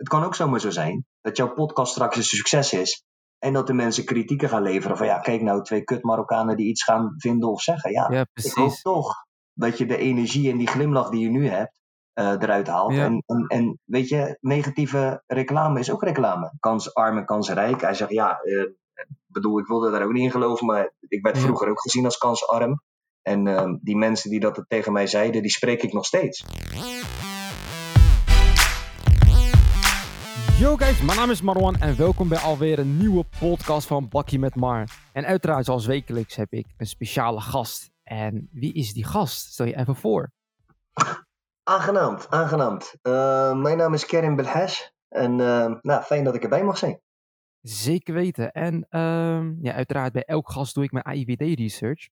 het kan ook zomaar zo zijn dat jouw podcast straks een succes is. En dat de mensen kritieken gaan leveren van ja, kijk nou, twee kut Marokkanen die iets gaan vinden of zeggen. Ja, Ja, ik hoop precies. toch dat je de energie en die glimlach die je nu hebt eh, eruit haalt. Ja. En, en, en weet je, negatieve reclame is ook reclame. Kansarm en kansrijk. Hij zegt ja, ik bedoel, ik wilde daar ook niet in geloven, maar ik werd Ja. vroeger ook gezien als kansarm. En ehm, die mensen die dat tegen mij zeiden, die spreek ik nog steeds. Yo guys, mijn naam is Marwan en welkom bij alweer een nieuwe podcast van Bakkie met Mar. En uiteraard zoals wekelijks heb ik een speciale gast. En wie is die gast? Stel je even voor. Aangenaamd, aangenaamd. Eh, mijn naam is Kerim Belhash. En eh, nou, fijn dat ik erbij mag zijn. Zeker weten. En ehm, ja, uiteraard bij elk gast doe ik mijn AIVD research.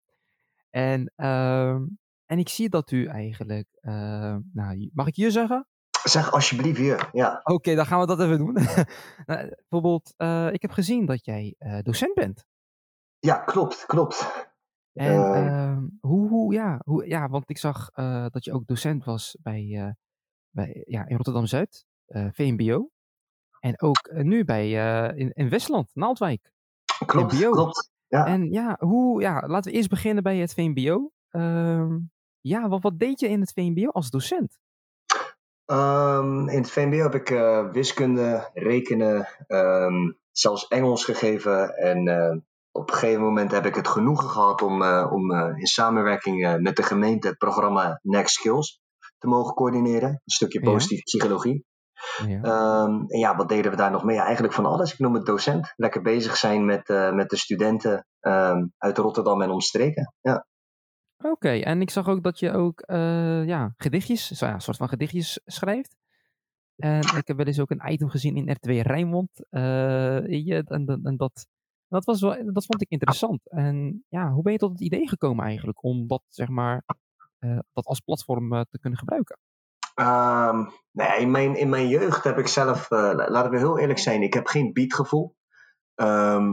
En, ehm, en ik zie dat u eigenlijk, ehm, nou, mag ik je zeggen? Zeg alsjeblieft je. Ja, Oké, dan gaan we dat even doen. Nou, bijvoorbeeld, eh, ik heb gezien dat jij eh, docent bent. ja klopt, klopt. En Eh. ehm, hoe, hoe, ja, hoe, ja, want ik zag dat je ook docent was bij, bij, ja, in Rotterdam-Zuid, VMBO. En ook nu bij, in, in Westland, Naaldwijk. Klopt, klopt. Ja. En ja, hoe, ja, laten we eerst beginnen bij het VMBO. Ehm, ja, wat, wat deed je in het VMBO als docent? Ehm, in het VMBO heb ik eh, wiskunde, rekenen, ehm, zelfs Engels gegeven. En eh, op een gegeven moment heb ik het genoegen gehad om, eh, om in samenwerking met de gemeente het programma Next Skills te mogen coördineren. Een stukje Ja. positieve psychologie. Ja. Ehm, en ja, wat deden we daar nog mee? Ja, eigenlijk van alles. Ik noem het docent. Lekker bezig zijn met, met de studenten uit Rotterdam en omstreken. Ja. Oké, en ik zag ook dat je ook eh, ja, gedichtjes, zo ja, een soort van gedichtjes schrijft. En ik heb wel eens ook een item gezien in R2 Rijnmond. eh, en, en, en dat, dat, was wel, dat vond ik interessant. En ja, hoe ben je tot het idee gekomen eigenlijk om dat, zeg maar, eh, dat als platform eh, te kunnen gebruiken? Ehm, nee, in, mijn, in mijn jeugd heb ik zelf, eh, laten we heel eerlijk zijn, ik heb geen beatgevoel. Ehm,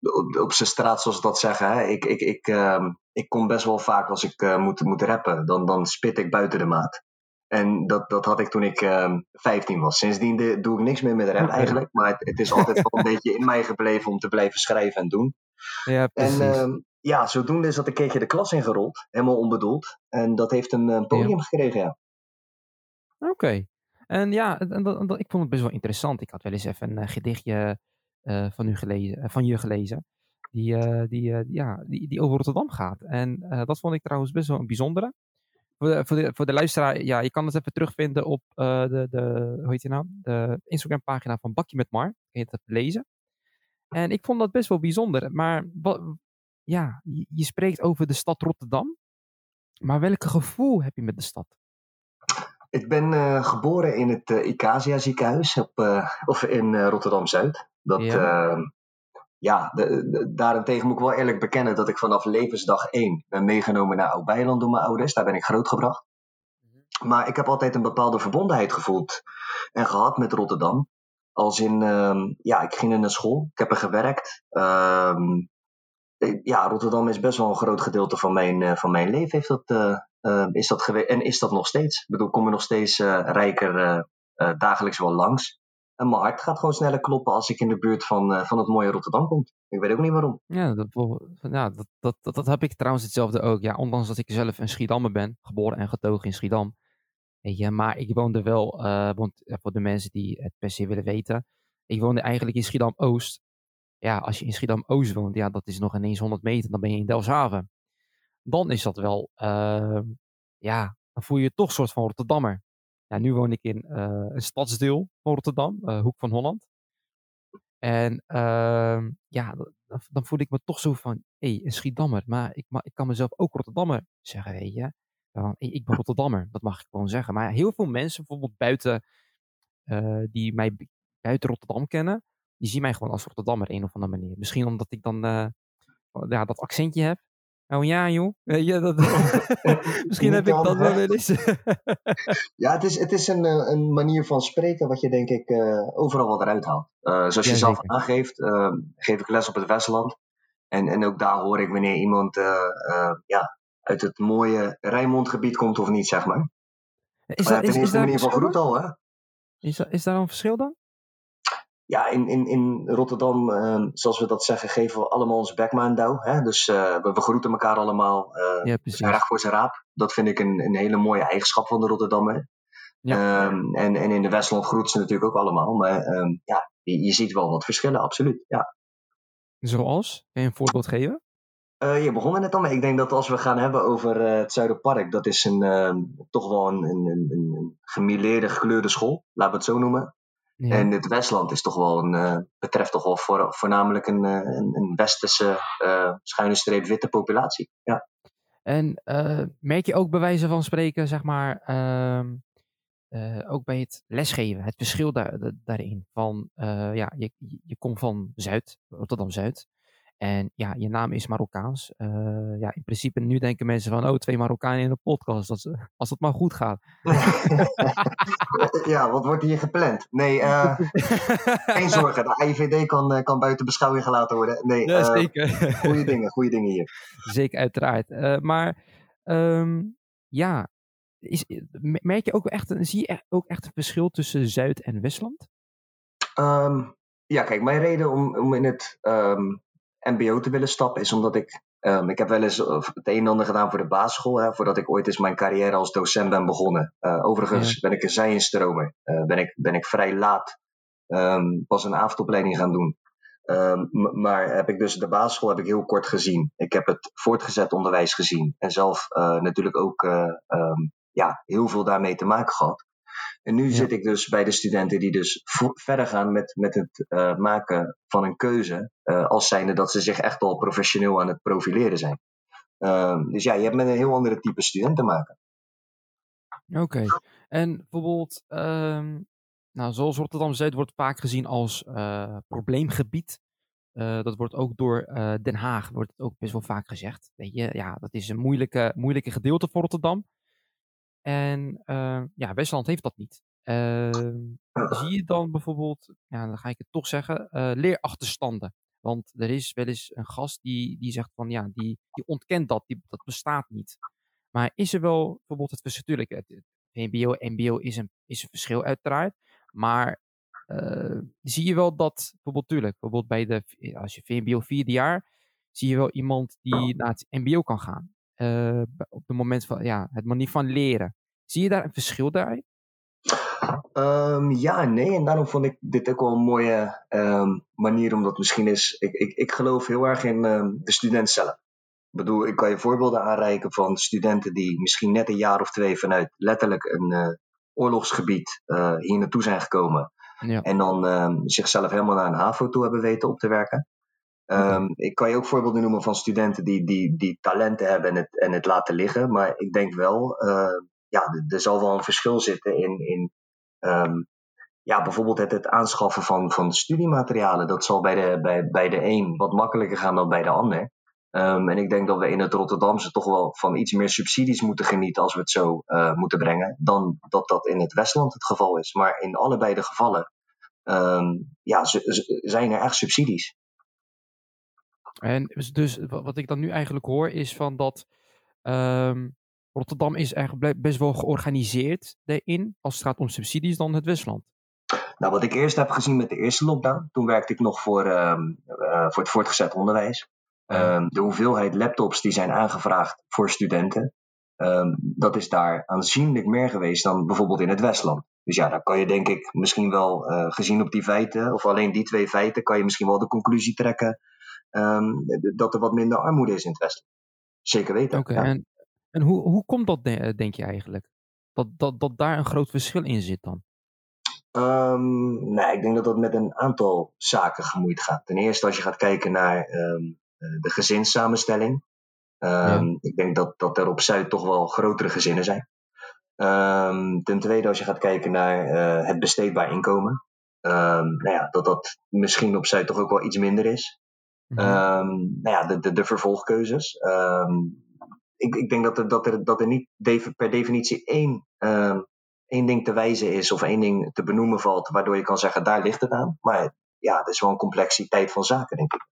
op, op zijn straat, zoals ze dat zeggen. Hè. Ik, ik, ik, ehm, ik kom best wel vaak als ik eh, moet, moet rappen, dan, dan spit ik buiten de maat. En dat, dat had ik toen ik ehm 15 was. Sindsdien de- doe ik niks meer met rap eigenlijk. Maar het, het is altijd wel een beetje in mij gebleven om te blijven schrijven en doen. Ja, precies. En ehm, ja, zodoende is dat een keertje de klas ingerold. Helemaal onbedoeld. En dat heeft een eh, podium gekregen, ja. Oké. En ja, en, dat- dat- ik vond het best wel interessant. Ik had wel eens even een eh, gedichtje van, u gelezen, van je gelezen. Die, eh, die, eh, ja, die, die over Rotterdam gaat. En eh, dat vond ik trouwens best wel een bijzondere. Voor de, voor de, voor de luisteraar, ja, je kan het even terugvinden op de, de, hoe heet je nou? de Instagram pagina van Bakje met Mar. Kun je het even lezen. En ik vond dat best wel bijzonder. Maar ja, je, je spreekt over de stad Rotterdam. Maar welk gevoel heb je met de stad? Ik ben geboren in het Icasia ziekenhuis op, of in Rotterdam-Zuid. Dat, Ja. Ja, ja de, de- daarentegen moet ik wel eerlijk bekennen dat ik vanaf levensdag 1 ben meegenomen naar Oud-Beiland door mijn ouders. Daar ben ik grootgebracht. Maar ik heb altijd een bepaalde verbondenheid gevoeld en gehad met Rotterdam. Als in, ehm, ja, ik ging naar school, ik heb er gewerkt. Ehm, eh, ja, Rotterdam is best wel een groot gedeelte van mijn, eh, van mijn leven. Heeft dat, eh, eh, is dat geweest en is dat nog steeds. Ik bedoel, kom er nog steeds rijker dagelijks wel langs. En mijn hart gaat gewoon sneller kloppen als ik in de buurt van, eh, van het mooie Rotterdam kom. Ik weet ook niet waarom. Ja, dat, ja dat, dat, dat, heb ik trouwens hetzelfde ook. Ja, ondanks dat ik zelf een Schiedammer ben, geboren en getogen in Schiedam. Je, maar ik woonde wel, eh, want voor de mensen die het per se willen weten, ik woonde eigenlijk in Schiedam-Oost. Ja, als je in Schiedam-Oost woont, ja, dat is nog ineens 100 meter, dan ben je in Delfshaven. Dan is dat wel, eh, ja, dan voel je je toch een soort van Rotterdammer. Ja, nu woon ik in eh, een stadsdeel van Rotterdam, eh, Hoek van Holland. En ehm, ja, dan, dan voel ik me toch zo van, hé, hey, een Schiedammer. Maar ik, ik kan mezelf ook Rotterdammer zeggen, weet je. Ik ben Rotterdammer, dat mag ik gewoon zeggen. Maar heel veel mensen, bijvoorbeeld buiten, eh, die mij bu- buiten Rotterdam kennen, die zien mij gewoon als Rotterdammer, een of andere manier. Misschien omdat ik dan ja, dat accentje heb. Oh ja, joh. Je, dat, misschien heb ik dat wel wel eens. Ja, het is, het is een, eh, een manier van spreken wat je denk ik eh, overal wat eruit haalt. Eh, zoals je Ja, zelf aangeeft, eh, geef ik les op het Westland. En, en ook daar hoor ik wanneer iemand eh, eh, ja, uit het mooie Rijnmondgebied komt of niet, zeg maar. is Maar ja, dat, is, ten is manier van verschil groet al, hè? Is, is daar een verschil dan? Ja, in, in, in Rotterdam, uh, zoals we dat zeggen, geven we allemaal ons douw. Hè? Dus uh, we, we, groeten elkaar allemaal. Uh, ja, precies. voor zijn raap. Dat vind ik een, een hele mooie eigenschap van de Rotterdammer. Ja. Um, en, en in de Westland groeten ze natuurlijk ook allemaal. Maar um, ja, je, je, ziet wel wat verschillen, absoluut. Ja. Zoals? Kun je een voorbeeld geven? Uh, je begon er net al mee. Ik denk dat als we gaan hebben over uh, het Zuiderpark, dat is een, uh, toch wel een, een, een, gekleurde school, laten we het zo noemen. Ja. En het Westland is toch wel een, betreft toch wel voor, voornamelijk een, een, een westerse schuine streep witte populatie. Ja. En merk je ook bij wijze van spreken, zeg maar, ehm, ook bij het lesgeven, het verschil daar, daarin. Van ja, je, je komt van Zuid, Rotterdam Zuid. En ja, je naam is Marokkaans. Uh, ja, in principe nu denken mensen van, oh, twee Marokkanen in een podcast. Als, als het maar goed gaat. ja, wat wordt hier gepland? Nee, uh, geen zorgen. De IVD kan, uh, kan buiten beschouwing gelaten worden. Nee, ja, zeker. goede dingen, goede dingen hier. Zeker, uiteraard. maar um, ja, is, merk je ook echt, zie je ook echt een verschil tussen Zuid- en Westland? Um, ja, kijk, mijn reden om, om in het um, MBO te willen stappen, is omdat ik. Um, ik heb wel eens het een en ander gedaan voor de basisschool, hè, voordat ik ooit eens mijn carrière als docent ben begonnen. Uh, overigens ben ik een zijinstromer. Uh, ben, ik, ben ik vrij laat um, pas een avondopleiding gaan doen. Um, maar heb ik dus de basisschool heb ik heel kort gezien. Ik heb het voortgezet onderwijs gezien. En zelf uh, natuurlijk ook ja, heel veel daarmee te maken gehad. En nu zit ik dus bij de studenten die dus verder gaan met, met het uh, maken van een keuze. Uh, als zijnde dat ze zich echt al professioneel aan het profileren zijn. Uh, dus ja, je hebt met een heel andere type student te maken. Oké. Okay. En bijvoorbeeld, um, nou, zoals Rotterdam-Zuid wordt vaak gezien als uh, probleemgebied. dat wordt ook door Den Haag wordt het ook best wel vaak gezegd. Weet je, ja, dat is een moeilijke, moeilijke gedeelte voor Rotterdam. En uh, ja, Westland heeft dat niet. Uh, zie je dan bijvoorbeeld, ja, dan ga ik het toch zeggen, uh, leerachterstanden. Want er is wel eens een gast die, die zegt van ja, die, die ontkent dat, die, dat bestaat niet. Maar is er wel bijvoorbeeld het verschil? Tuurlijk, het VMBO, MBO is een, is een verschil uiteraard. Maar uh, zie je wel dat, bijvoorbeeld, tuurlijk, bijvoorbeeld bij de, als je VMBO vierde jaar, zie je wel iemand die naar het MBO kan gaan uh, op het moment van ja, het manier van leren. Zie je daar een verschil daarin? Um, ja en nee. En daarom vond ik dit ook wel een mooie um, manier, omdat misschien is. Ik, ik, ik geloof heel erg in um, de student zelf. Ik bedoel, ik kan je voorbeelden aanreiken van studenten die misschien net een jaar of twee vanuit letterlijk een uh, oorlogsgebied uh, hier naartoe zijn gekomen. Ja. En dan zichzelf helemaal naar een HAVO toe hebben weten op te werken. Um, ik kan je ook voorbeelden noemen van studenten die, die, die talenten hebben en het, en het laten liggen. Maar ik denk wel, uh, ja, er zal wel een verschil zitten in, in um, ja, bijvoorbeeld het, aanschaffen van, van studiematerialen. Dat zal bij de, bij, bij de een wat makkelijker gaan dan bij de ander. Um, en ik denk dat we in het Rotterdamse toch wel van iets meer subsidies moeten genieten als we het zo uh, moeten brengen, dan dat dat in het Westland het geval is. Maar in allebei de gevallen ja, zijn er echt subsidies. En dus, dus wat ik dan nu eigenlijk hoor is van dat um, Rotterdam is eigenlijk best wel georganiseerd daarin als het gaat om subsidies dan het Westland. Nou, wat ik eerst heb gezien met de eerste lockdown, toen werkte ik nog voor, um, uh, voor het voortgezet onderwijs. Um, de hoeveelheid laptops die zijn aangevraagd voor studenten, um, dat is daar aanzienlijk meer geweest dan bijvoorbeeld in het Westland. Dus ja, dan kan je denk ik misschien wel, uh, gezien op die feiten, of alleen die twee feiten, kan je misschien wel de conclusie trekken um, dat er wat minder armoede is in het Westen. Zeker weten. Oké, okay, en, en hoe, hoe komt dat, denk je eigenlijk? Dat, dat, dat daar een groot verschil in zit dan? Um, nee, ik denk dat dat met een aantal zaken gemoeid gaat. Ten eerste als je gaat kijken naar um, de gezinssamenstelling. Um, ja. Ik denk dat, dat er op Zuid toch wel grotere gezinnen zijn. Ten tweede als je gaat kijken naar uh, het besteedbaar inkomen. Nou ja, dat dat misschien op Zuid toch ook wel iets minder is. Mm -hmm. nou ja, de, de, de vervolgkeuzes. Um, ik, ik denk dat er, dat er, dat er niet per definitie één, um, één ding te wijzen is of één ding te benoemen valt, waardoor je kan zeggen, daar ligt het aan. Maar ja, het is wel een complexiteit van zaken, denk ik.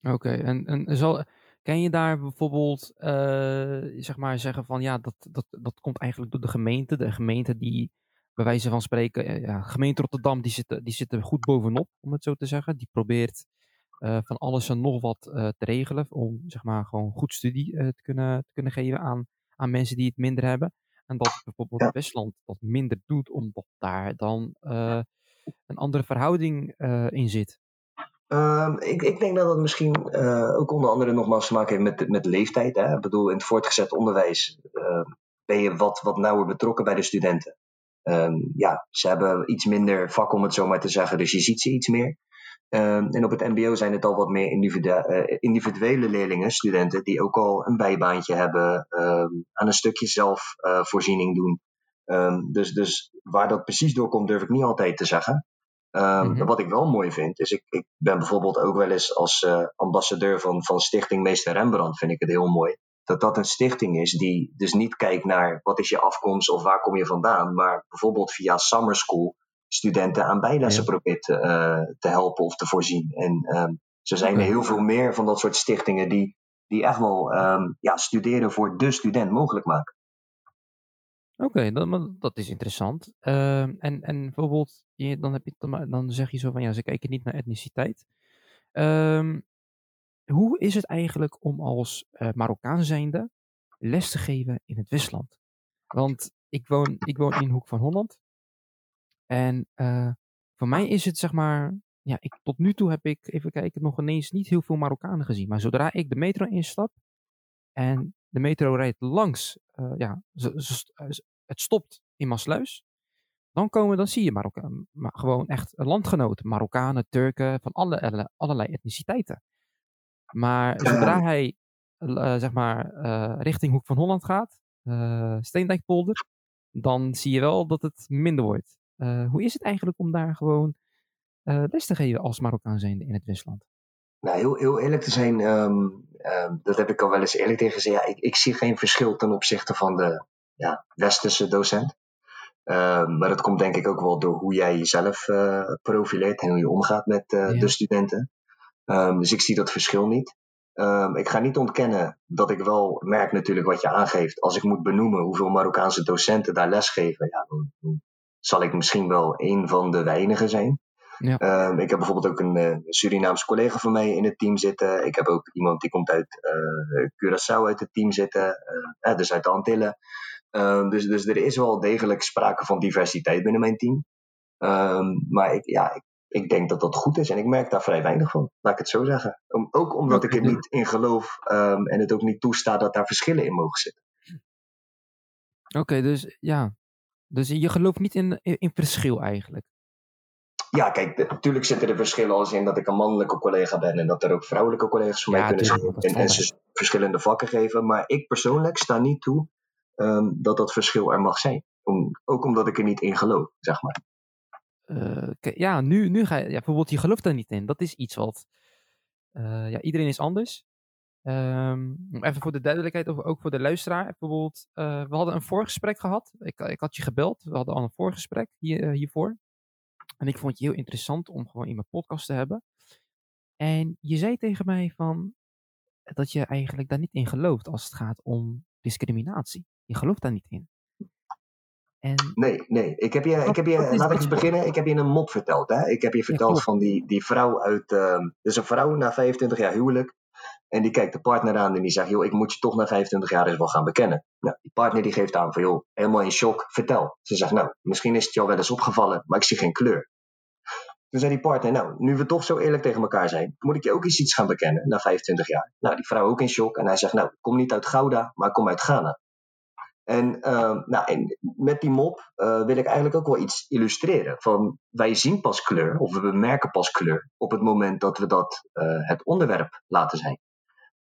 Oké, okay, en, en zal, kan je daar bijvoorbeeld uh, zeg maar zeggen van ja, dat, dat, dat komt eigenlijk door de gemeente. De gemeente die bij wijze van spreken, ja, gemeente Rotterdam, die zit, die zit er goed bovenop, om het zo te zeggen. Die probeert van alles en nog wat te regelen om, zeg maar, gewoon goed studie te, kunnen, te kunnen geven aan, aan mensen die het minder hebben. En dat bijvoorbeeld ja. Westland dat minder doet, omdat daar dan een andere verhouding in zit. Um, ik, ik, denk dat dat misschien uh, ook onder andere nogmaals te maken heeft met, met leeftijd. Hè? Ik bedoel, in het voortgezet onderwijs uh, ben je wat, wat nauwer betrokken bij de studenten. Um, ja, ze hebben iets minder vak om het zo maar te zeggen, dus je ziet ze iets meer. Um, en op het MBO zijn het al wat meer uh, individuele leerlingen, studenten, die ook al een bijbaantje hebben, aan een stukje zelfvoorziening doen. dus, dus waar dat precies door komt, durf ik niet altijd te zeggen. Um, Wat ik wel mooi vind, is ik, ik ben bijvoorbeeld ook wel eens als uh, ambassadeur van, van Stichting Meester Rembrandt, vind ik het heel mooi. Dat dat een stichting is die dus niet kijkt naar wat is je afkomst of waar kom je vandaan, maar bijvoorbeeld via Summer School studenten aan bijlessen ja. probeert te, te, helpen of te voorzien. En um, zo zijn er heel veel meer van dat soort stichtingen die, die echt wel um, ja, studeren voor de student mogelijk maken. Oké, dan, dat is interessant. Uh, en, en bijvoorbeeld, je, dan, heb je, dan, dan zeg je zo van ja, ze kijken niet naar etniciteit. Um, hoe is het eigenlijk om als uh, Marokkaan zijnde les te geven in het Westland? Want ik woon, ik woon in Hoek van Holland. En uh, voor mij is het zeg maar, ja, ik, tot nu toe heb ik, even kijken, nog ineens niet heel veel Marokkanen gezien. Maar zodra ik de metro instap en de metro rijdt langs, uh, ja, het stopt in Maasluis, dan, komen, dan zie je Marokkaan, maar gewoon echt landgenoten, Marokkanen, Turken, van alle, allerlei etniciteiten. Maar zodra hij uh, zeg maar, richting Hoek van Holland gaat, Steendijkpolder, dan zie je wel dat het minder wordt. Hoe is het eigenlijk om daar gewoon les te geven als Marokkaan zijnde in het Westland? Nou, heel, heel eerlijk te zijn, um, um, dat heb ik al wel eens eerlijk tegen gezegd. Ja, ik, ik zie geen verschil ten opzichte van de ja, westerse docent. Uh, maar dat komt denk ik ook wel door hoe jij jezelf uh, profileert en hoe je omgaat met ja. de studenten. Um, dus ik zie dat verschil niet. Um, ik ga niet ontkennen dat ik wel merk natuurlijk wat je aangeeft. Als ik moet benoemen hoeveel Marokkaanse docenten daar lesgeven, ja, dan zal ik misschien wel een van de weinigen zijn. Ja. Um, ik heb bijvoorbeeld ook een uh, Surinaamse collega van mij in het team zitten. Ik heb ook iemand die komt uit uh, Curaçao uit het team zitten, uh, dus uit de Antillen. Um, dus, dus er is wel degelijk sprake van diversiteit binnen mijn team. Um, maar ik, ja, ik, ik, denk dat dat goed is en ik merk daar vrij weinig van, laat ik het zo zeggen. Om, ook omdat ik er niet in geloof um, en het ook niet toestaat dat daar verschillen in mogen zitten. Oké, okay, dus ja. Dus je gelooft niet in, in, verschil eigenlijk? Ja, kijk, natuurlijk zitten er verschillen als in dat ik een mannelijke collega ben en dat er ook vrouwelijke collega's ja, mij kunnen zijn en, en ze verschillende vakken geven. Maar ik persoonlijk sta niet toe um, dat dat verschil er mag zijn. Om, ook omdat ik er niet in geloof, zeg maar. Uh, ja, nu, nu ga je, ja, bijvoorbeeld, je gelooft er niet in. Dat is iets wat, uh, ja, iedereen is anders. Um, even voor de duidelijkheid, of ook voor de luisteraar. Bijvoorbeeld, uh, we hadden een voorgesprek gehad. Ik, ik had je gebeld. We hadden al een voorgesprek hier, hiervoor. En ik vond je heel interessant om gewoon in mijn podcast te hebben. En je zei tegen mij van dat je eigenlijk daar niet in gelooft als het gaat om discriminatie. Je gelooft daar niet in. En... Nee, nee. Ik heb je, ik heb je laat ik eens beginnen. Ik heb je een mop verteld. Hè? Ik heb je verteld ja, van die, die vrouw uit. Uh, dus een vrouw na 25 jaar huwelijk. En die kijkt de partner aan en die zegt: Joh, ik moet je toch na 25 jaar eens wel gaan bekennen. Nou, die partner die geeft aan van: Joh, helemaal in shock, vertel. Ze zegt: Nou, misschien is het al wel eens opgevallen, maar ik zie geen kleur. Toen zei die partner: Nou, nu we toch zo eerlijk tegen elkaar zijn, moet ik je ook eens iets gaan bekennen na 25 jaar. Nou, die vrouw ook in shock. En hij zegt: Nou, ik kom niet uit Gouda, maar ik kom uit Ghana. En, uh, nou, en met die mop uh, wil ik eigenlijk ook wel iets illustreren. Van wij zien pas kleur, of we bemerken pas kleur, op het moment dat we dat uh, het onderwerp laten zijn.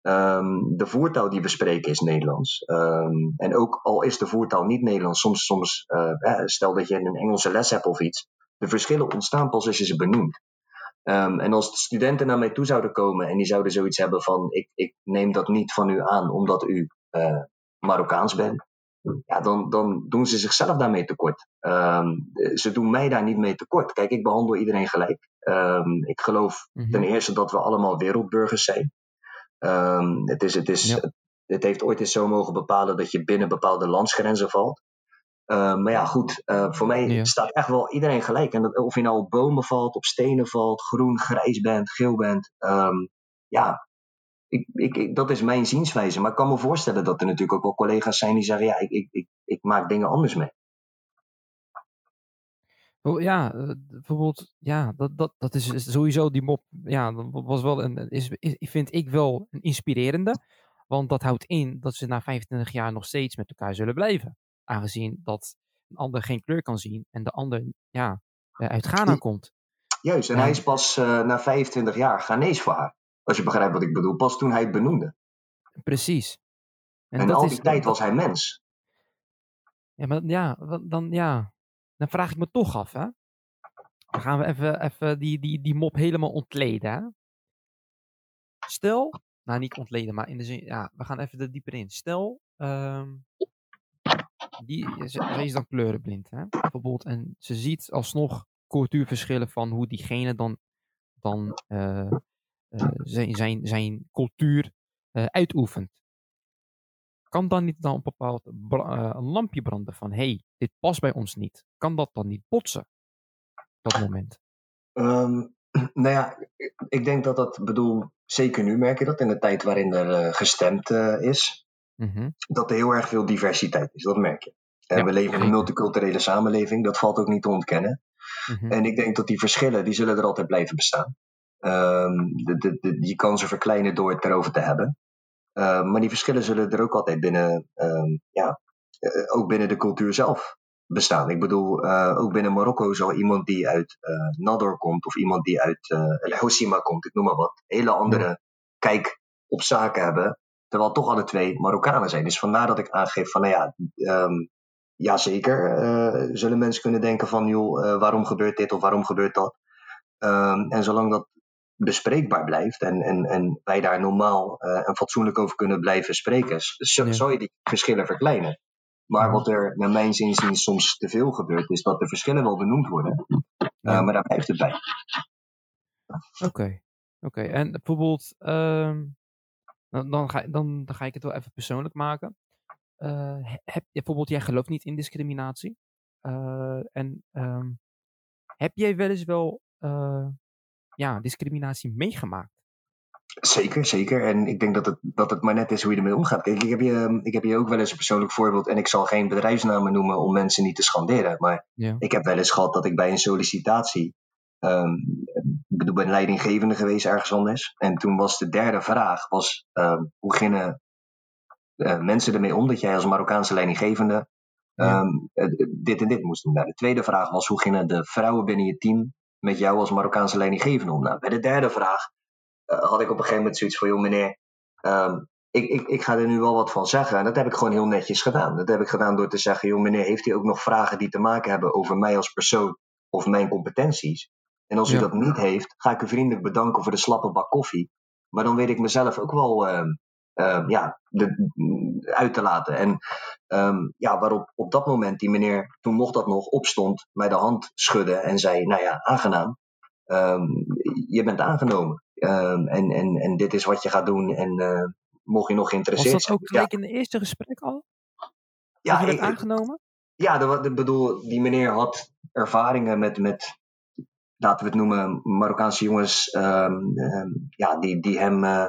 Um, de voertaal die we spreken is Nederlands. Um, en ook al is de voertaal niet Nederlands, soms, soms eh, stel dat je een Engelse les hebt of iets, de verschillen ontstaan pas als je ze benoemt. Um, en als de studenten naar mij toe zouden komen en die zouden zoiets hebben van: ik, ik neem dat niet van u aan omdat u uh, Marokkaans bent, ja, dan, dan doen ze zichzelf daarmee tekort. Um, ze doen mij daar niet mee tekort. Kijk, ik behandel iedereen gelijk. Um, ik geloof mm-hmm. ten eerste dat we allemaal wereldburgers zijn. Um, het, is, het, is, ja. het, heeft ooit eens zo mogen bepalen dat je binnen bepaalde landsgrenzen valt. Uh, maar ja, goed, uh, voor mij ja. staat echt wel iedereen gelijk. En dat, of je nou op bomen valt, op stenen valt, groen, grijs bent, geel bent. Um, ja, ik, ik, ik, dat is mijn zienswijze. Maar ik kan me voorstellen dat er natuurlijk ook wel collega's zijn die zeggen: ja, ik, ik, ik, ik maak dingen anders mee. Ja, eh, bijvoorbeeld, ja, dat, dat, dat is sowieso die mop. Ja, dat was wel een, is, vind ik wel een inspirerende. Want dat houdt in dat ze na 25 jaar nog steeds met elkaar zullen blijven. Aangezien dat een ander geen kleur kan zien en de ander ja, uit Ghana komt. Juist, en hij is pas uh, na 25 jaar Ghanese voor haar. Als je begrijpt wat ik bedoel. Pas toen hij het benoemde. Precies. En, en al die is, tijd was hij mens. Ja, maar ja, dan, ja, dan vraag ik me toch af, hè. Dan gaan we even, even die, die, die mop helemaal ontleden, hè. Stel, nou niet ontleden, maar in de zin, ja, we gaan even er dieper in. Stel, um, die, ze, is dan kleurenblind, hè. Bijvoorbeeld, en ze ziet alsnog cultuurverschillen van hoe diegene dan, dan uh, uh, zijn, zijn, zijn cultuur uh, uitoefent. Kan dan niet dan een bepaald uh, een lampje branden van hé, hey, dit past bij ons niet? Kan dat dan niet botsen? Op dat moment. Um, nou ja, ik denk dat dat, bedoel, zeker nu merk je dat in de tijd waarin er gestemd is, mm -hmm. dat er heel erg veel diversiteit is. Dat merk je. Ja, we leven in een multiculturele samenleving, dat valt ook niet te ontkennen. Mm -hmm. En ik denk dat die verschillen, die zullen er altijd blijven bestaan. Um, de, de, de, je kan ze verkleinen door het erover te hebben. Uh, maar die verschillen zullen er ook altijd binnen, um, ja, uh, ook binnen de cultuur zelf bestaan. Ik bedoel, uh, ook binnen Marokko zal iemand die uit Nador komt of iemand die uit El Hossima komt, ik noem maar wat, hele andere kijk op zaken hebben. Terwijl toch alle twee Marokkanen zijn. Dus vandaar dat ik aangeef van, nou ja, um, ja zeker zullen mensen kunnen denken van, joh, waarom gebeurt dit of waarom gebeurt dat? Um, en zolang dat bespreekbaar blijft en, en, en wij daar normaal uh, en fatsoenlijk over kunnen blijven spreken, ja. zou je die verschillen verkleinen. Maar wat er naar mijn zin soms te veel gebeurt, is dat de verschillen wel benoemd worden, uh, maar daar blijft het bij. Oké, okay. oké. Okay. En bijvoorbeeld, um, dan, dan, ga, dan, dan ga ik het wel even persoonlijk maken. Uh, heb, bijvoorbeeld, jij gelooft niet in discriminatie. en um, heb jij wel eens wel ja, discriminatie meegemaakt? Zeker, zeker. En ik denk dat het, dat het maar net is hoe je ermee omgaat. Kijk, ik heb, je, ik heb je ook wel eens een persoonlijk voorbeeld. En ik zal geen bedrijfsnamen noemen om mensen niet te schanderen. Maar ja. ik heb wel eens gehad dat ik bij een sollicitatie. Um, ik ben leidinggevende geweest ergens anders. En toen was de derde vraag: was, um, hoe gingen uh, mensen ermee om dat jij als Marokkaanse leidinggevende ja. um, dit en dit moest doen? Nou, de tweede vraag was: hoe gingen de vrouwen binnen je team met jou als Marokkaanse leidinggevende om? Nou, bij de derde vraag uh, had ik op een gegeven moment zoiets van, joh meneer, um, ik, ik, ik ga er nu wel wat van zeggen. En dat heb ik gewoon heel netjes gedaan. Dat heb ik gedaan door te zeggen, joh meneer, heeft u ook nog vragen die te maken hebben over mij als persoon of mijn competenties? En als u ja. dat niet heeft, ga ik u vriendelijk bedanken voor de slappe bak koffie. Maar dan weet ik mezelf ook wel uh, uh, ja, de, uit te laten. En um, ja, waarop op dat moment die meneer, toen mocht dat nog, opstond, mij de hand schudde en zei: Nou ja, aangenaam. Um, je bent aangenomen. En, en, en dit is wat je gaat doen. En uh, mocht je nog geïnteresseerd zijn. Was dat ook gelijk ja. in het eerste gesprek al? Ja, je werd aangenomen? Ja, de, de, bedoel, die meneer had ervaringen met, met laten we het noemen, Marokkaanse jongens, um, um, ja, die, die hem uh,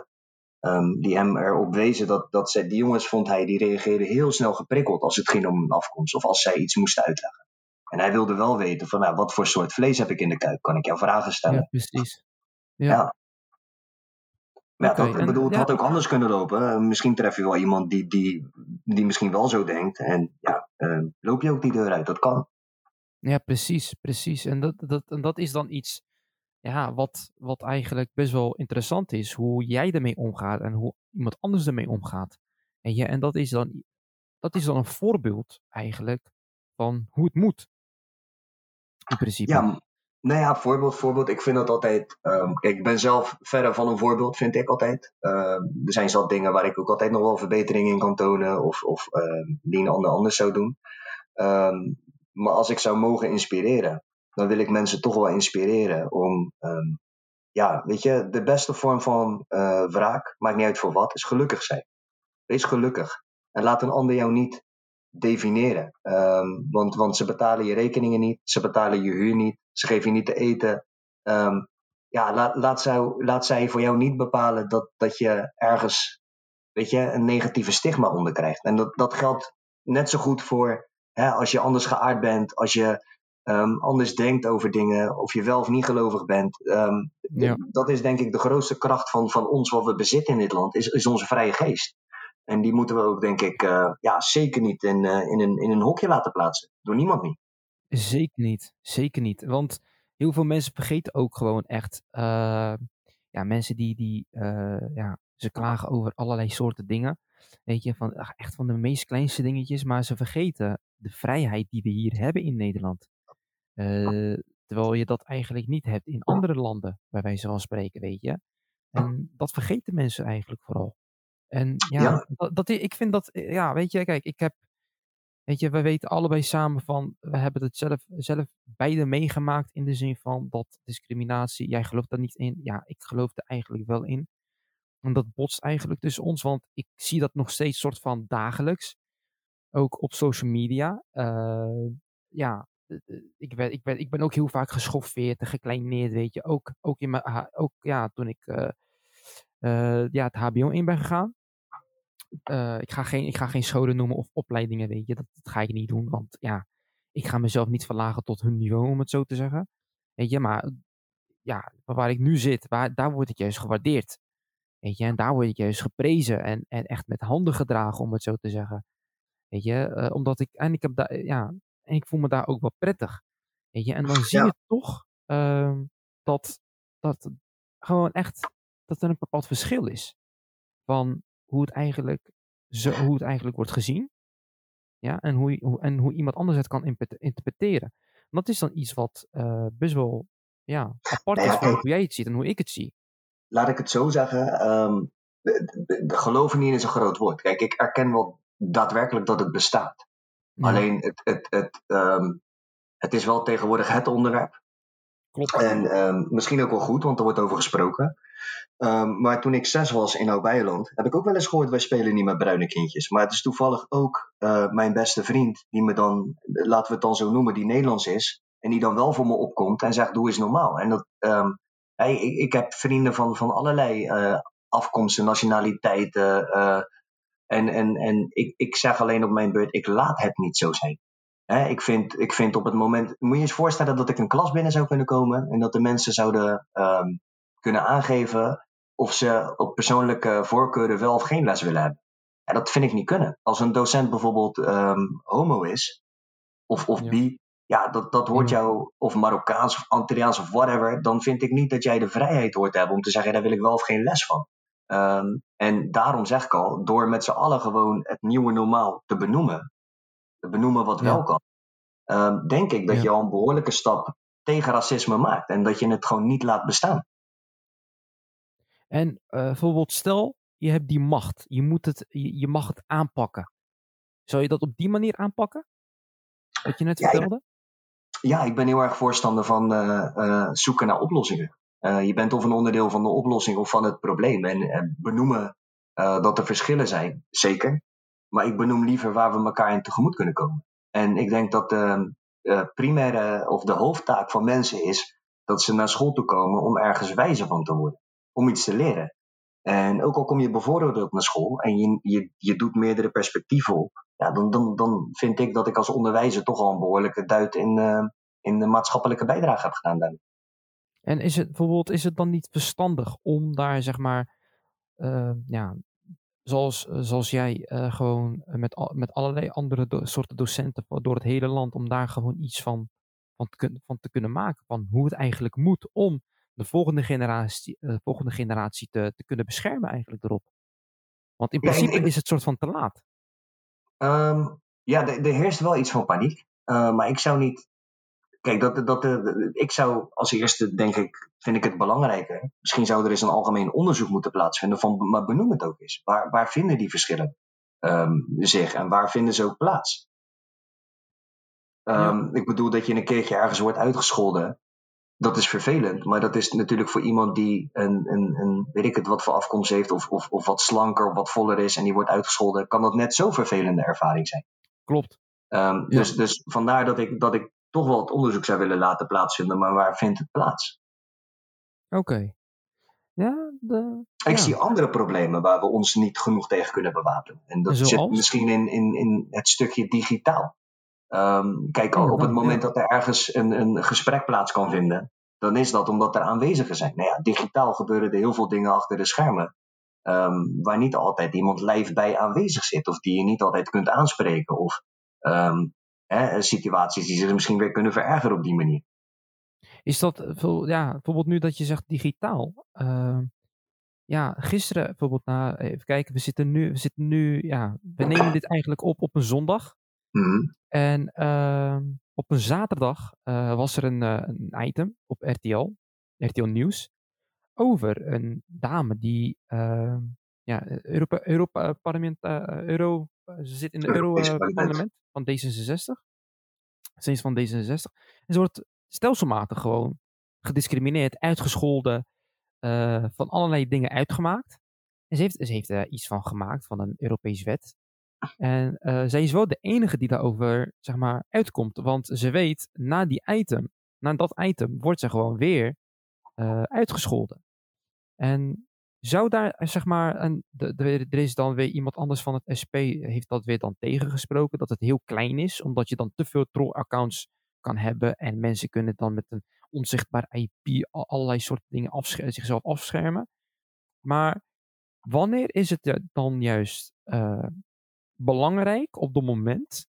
Um, die hem erop wezen dat, dat ze, die jongens vond hij, die reageerden heel snel geprikkeld als het ging om een afkomst of als zij iets moesten uitleggen. En hij wilde wel weten van nou, wat voor soort vlees heb ik in de kuip? Kan ik jou vragen stellen? Ja, precies. Ja. ja. Ja, okay, dat, ik bedoel, het ja. had ook anders kunnen lopen. Misschien tref je wel iemand die, die, die misschien wel zo denkt. En ja, uh, loop je ook die deur uit. Dat kan. Ja, precies, precies. En dat, dat, en dat is dan iets ja, wat, wat eigenlijk best wel interessant is. Hoe jij ermee omgaat en hoe iemand anders ermee omgaat. En, ja, en dat, is dan, dat is dan een voorbeeld eigenlijk van hoe het moet. In principe. Ja, nou ja, voorbeeld, voorbeeld. Ik vind dat altijd. Kijk, ik ben zelf verder van een voorbeeld, vind ik altijd. Uh, er zijn zat dingen waar ik ook altijd nog wel verbeteringen in kan tonen. Of, of uh, die een ander anders zou doen. Maar als ik zou mogen inspireren, dan wil ik mensen toch wel inspireren om, um, ja, weet je, de beste vorm van uh, wraak, maakt niet uit voor wat, is gelukkig zijn. Wees gelukkig. En laat een ander jou niet definiëren. Ehm, want, want ze betalen je rekeningen niet, ze betalen je huur niet, ze geven je niet te eten. Ehm, ja, laat, laat, zij, laat zij voor jou niet bepalen dat, dat je ergens weet je, een negatieve stigma onder krijgt. En dat, dat geldt net zo goed voor hè, als je anders geaard bent, als je um, anders denkt over dingen, of je wel of niet gelovig bent. Um, ja. Dat is denk ik de grootste kracht van, van ons wat we bezitten in dit land, is, is onze vrije geest. En die moeten we ook, denk ik, uh, ja, zeker niet in, uh, in, een, in een hokje laten plaatsen. Door niemand niet. Zeker niet. Zeker niet. Want heel veel mensen vergeten ook gewoon echt. Uh, ja, mensen die, die ja, ze klagen over allerlei soorten dingen. Weet je, van, echt van de meest kleinste dingetjes. Maar ze vergeten de vrijheid die we hier hebben in Nederland. Uh, terwijl je dat eigenlijk niet hebt in andere landen, bij wijze van spreken, weet je. En dat vergeten mensen eigenlijk vooral. En ja, ja. Dat, dat, ik vind dat, ja, weet je, kijk, ik heb, weet je, we weten allebei samen van, we hebben het zelf, zelf beide meegemaakt in de zin van dat discriminatie, jij gelooft daar niet in, ja, ik geloof er eigenlijk wel in. En dat botst eigenlijk tussen ons, want ik zie dat nog steeds soort van dagelijks. Ook op social media. Uh, ja, ik ben, ik, ben, ik ben ook heel vaak geschoffeerd en gekleineerd, weet je. Ook, ook, in mijn, ook ja, toen ik uh, ja, het HBO in ben gegaan. Ik, ga geen, ik ga geen scholen noemen of opleidingen, weet je. Dat, dat, ga ik niet doen, want ja, ik ga mezelf niet verlagen tot hun niveau, om het zo te zeggen. Weet je, maar ja, waar ik nu zit, waar, daar word ik juist gewaardeerd. Weet je, en daar word ik juist geprezen en, en echt met handen gedragen, om het zo te zeggen. Weet je, omdat ik, en ik heb daar, ja, en ik voel me daar ook wel prettig. Weet je? En dan zie je toch uh, dat, dat gewoon echt dat er een bepaald verschil is. Van hoe het eigenlijk, zo, hoe het eigenlijk wordt gezien. Ja, en, hoe, hoe, en hoe iemand anders het kan interpreteren. En dat is dan iets wat uh, best wel ja, apart is van hoe jij het ziet en hoe ik het zie. Laat ik het zo zeggen. Um, geloven niet is een groot woord. Kijk, ik erken wel daadwerkelijk dat het bestaat. Alleen het, het, het, um, het is wel tegenwoordig het onderwerp. Klopt. En um, misschien ook wel goed, want er wordt over gesproken. Um, maar toen ik zes was in Oud-Beijerland, heb ik ook wel eens gehoord: wij spelen niet met bruine kindjes. Maar het is toevallig ook uh, mijn beste vriend, die me dan, laten we het dan zo noemen, die Nederlands is. En die dan wel voor me opkomt en zegt: doe eens normaal. En dat, hey, ik, ik, heb vrienden van, van allerlei uh, afkomsten, nationaliteiten. Uh, en, en, en ik, ik zeg alleen op mijn beurt, ik laat het niet zo zijn. ik, vind, ik vind op het moment. Moet je eens voorstellen dat ik een klas binnen zou kunnen komen en dat de mensen zouden um, kunnen aangeven of ze op persoonlijke voorkeuren wel of geen les willen hebben. En dat vind ik niet kunnen. Als een docent bijvoorbeeld um, homo is, of, of ja. bi, ja, dat, dat hoort jou, of Marokkaans of Antilliaans of whatever, dan vind ik niet dat jij de vrijheid hoort te hebben om te zeggen, daar wil ik wel of geen les van. Um, en daarom zeg ik al, door met z'n allen gewoon het nieuwe normaal te benoemen, te benoemen wat ja. wel kan, um, denk ik dat ja. je al een behoorlijke stap tegen racisme maakt en dat je het gewoon niet laat bestaan. En uh, bijvoorbeeld, stel je hebt die macht, je, moet het, je, je, mag het aanpakken. Zou je dat op die manier aanpakken? Wat je net ja, vertelde? Ja, ik ben heel erg voorstander van uh, uh, zoeken naar oplossingen. Uh, je bent of een onderdeel van de oplossing of van het probleem. En, en benoemen uh, dat er verschillen zijn, zeker. Maar ik benoem liever waar we elkaar in tegemoet kunnen komen. En ik denk dat de primaire of de hoofdtaak van mensen is dat ze naar school toe komen om ergens wijzer van te worden. Om iets te leren. En ook al kom je bevoordeeld naar school en je, je, je doet meerdere perspectieven op, ja, dan, dan, dan vind ik dat ik als onderwijzer toch al een behoorlijke duit in, in de maatschappelijke bijdrage heb gedaan daarmee. En is het bijvoorbeeld, is het dan niet verstandig om daar zeg maar, uh, ja, zoals, zoals jij uh, gewoon met, met allerlei andere do soorten docenten door het hele land, om daar gewoon iets van, van, te, van te kunnen maken, van hoe het eigenlijk moet om de volgende generatie, uh, volgende generatie te, te kunnen beschermen eigenlijk erop. Want in principe ja, ik, is het soort van te laat. Um, ja, er heerst wel iets van paniek. Uh, maar ik zou niet Kijk, dat, dat, ik zou als eerste, denk ik, vind ik het belangrijker. Misschien zou er eens een algemeen onderzoek moeten plaatsvinden van, maar benoem het ook eens. Waar, waar vinden die verschillen um, zich en waar vinden ze ook plaats? Um, ja. Ik bedoel dat je een keertje ergens wordt uitgescholden. Dat is vervelend, maar dat is natuurlijk voor iemand die een, een, een weet ik het, wat voor afkomst heeft, of, of, of wat slanker of wat voller is en die wordt uitgescholden, kan dat net zo vervelende ervaring zijn. Klopt. Um, dus, dus vandaar dat ik, dat ik toch wel het onderzoek zou willen laten plaatsvinden, maar waar vindt het plaats? Oké. Ja, de, ik zie andere problemen waar we ons niet genoeg tegen kunnen bewapenen. En dat zit misschien in, in, in het stukje digitaal. Um, kijk, oh, op het moment dat er ergens een, een gesprek plaats kan vinden, dan is dat omdat er aanwezigen zijn. Nou ja, digitaal gebeuren er heel veel dingen achter de schermen. Um, waar niet altijd iemand live bij aanwezig zit, of die je niet altijd kunt aanspreken, of um, hè, situaties die zich misschien weer kunnen verergeren op die manier. Is dat, ja, bijvoorbeeld nu dat je zegt digitaal. Uh, ja, gisteren bijvoorbeeld, nou, even kijken, we zitten nu, we zitten nu, ja, we nemen dit eigenlijk op op een zondag. Mm En uh, op een zaterdag uh, was er een, uh, een, item op RTL, RTL Nieuws, over een dame die, ehm, ja, Europa, Europa parlement, eh, Euro, ze zit in het Euro-parlement van D66. Sinds van D66. En ze wordt stelselmatig gewoon gediscrimineerd, uitgescholden, uh, van allerlei dingen uitgemaakt. En ze heeft, ze heeft er iets van gemaakt, van een Europees wet. En uh, zij is wel de enige die daarover, zeg maar, uitkomt. Want ze weet, na die item, na dat item, wordt ze gewoon weer uh, uitgescholden. En zou daar, zeg maar, de, er is dan weer iemand anders van het SP, heeft dat weer dan tegengesproken, dat het heel klein is, omdat je dan te veel troll-accounts kan hebben en mensen kunnen dan met een onzichtbaar IP allerlei soorten dingen afscher zichzelf afschermen. Maar wanneer is het dan juist belangrijk op het moment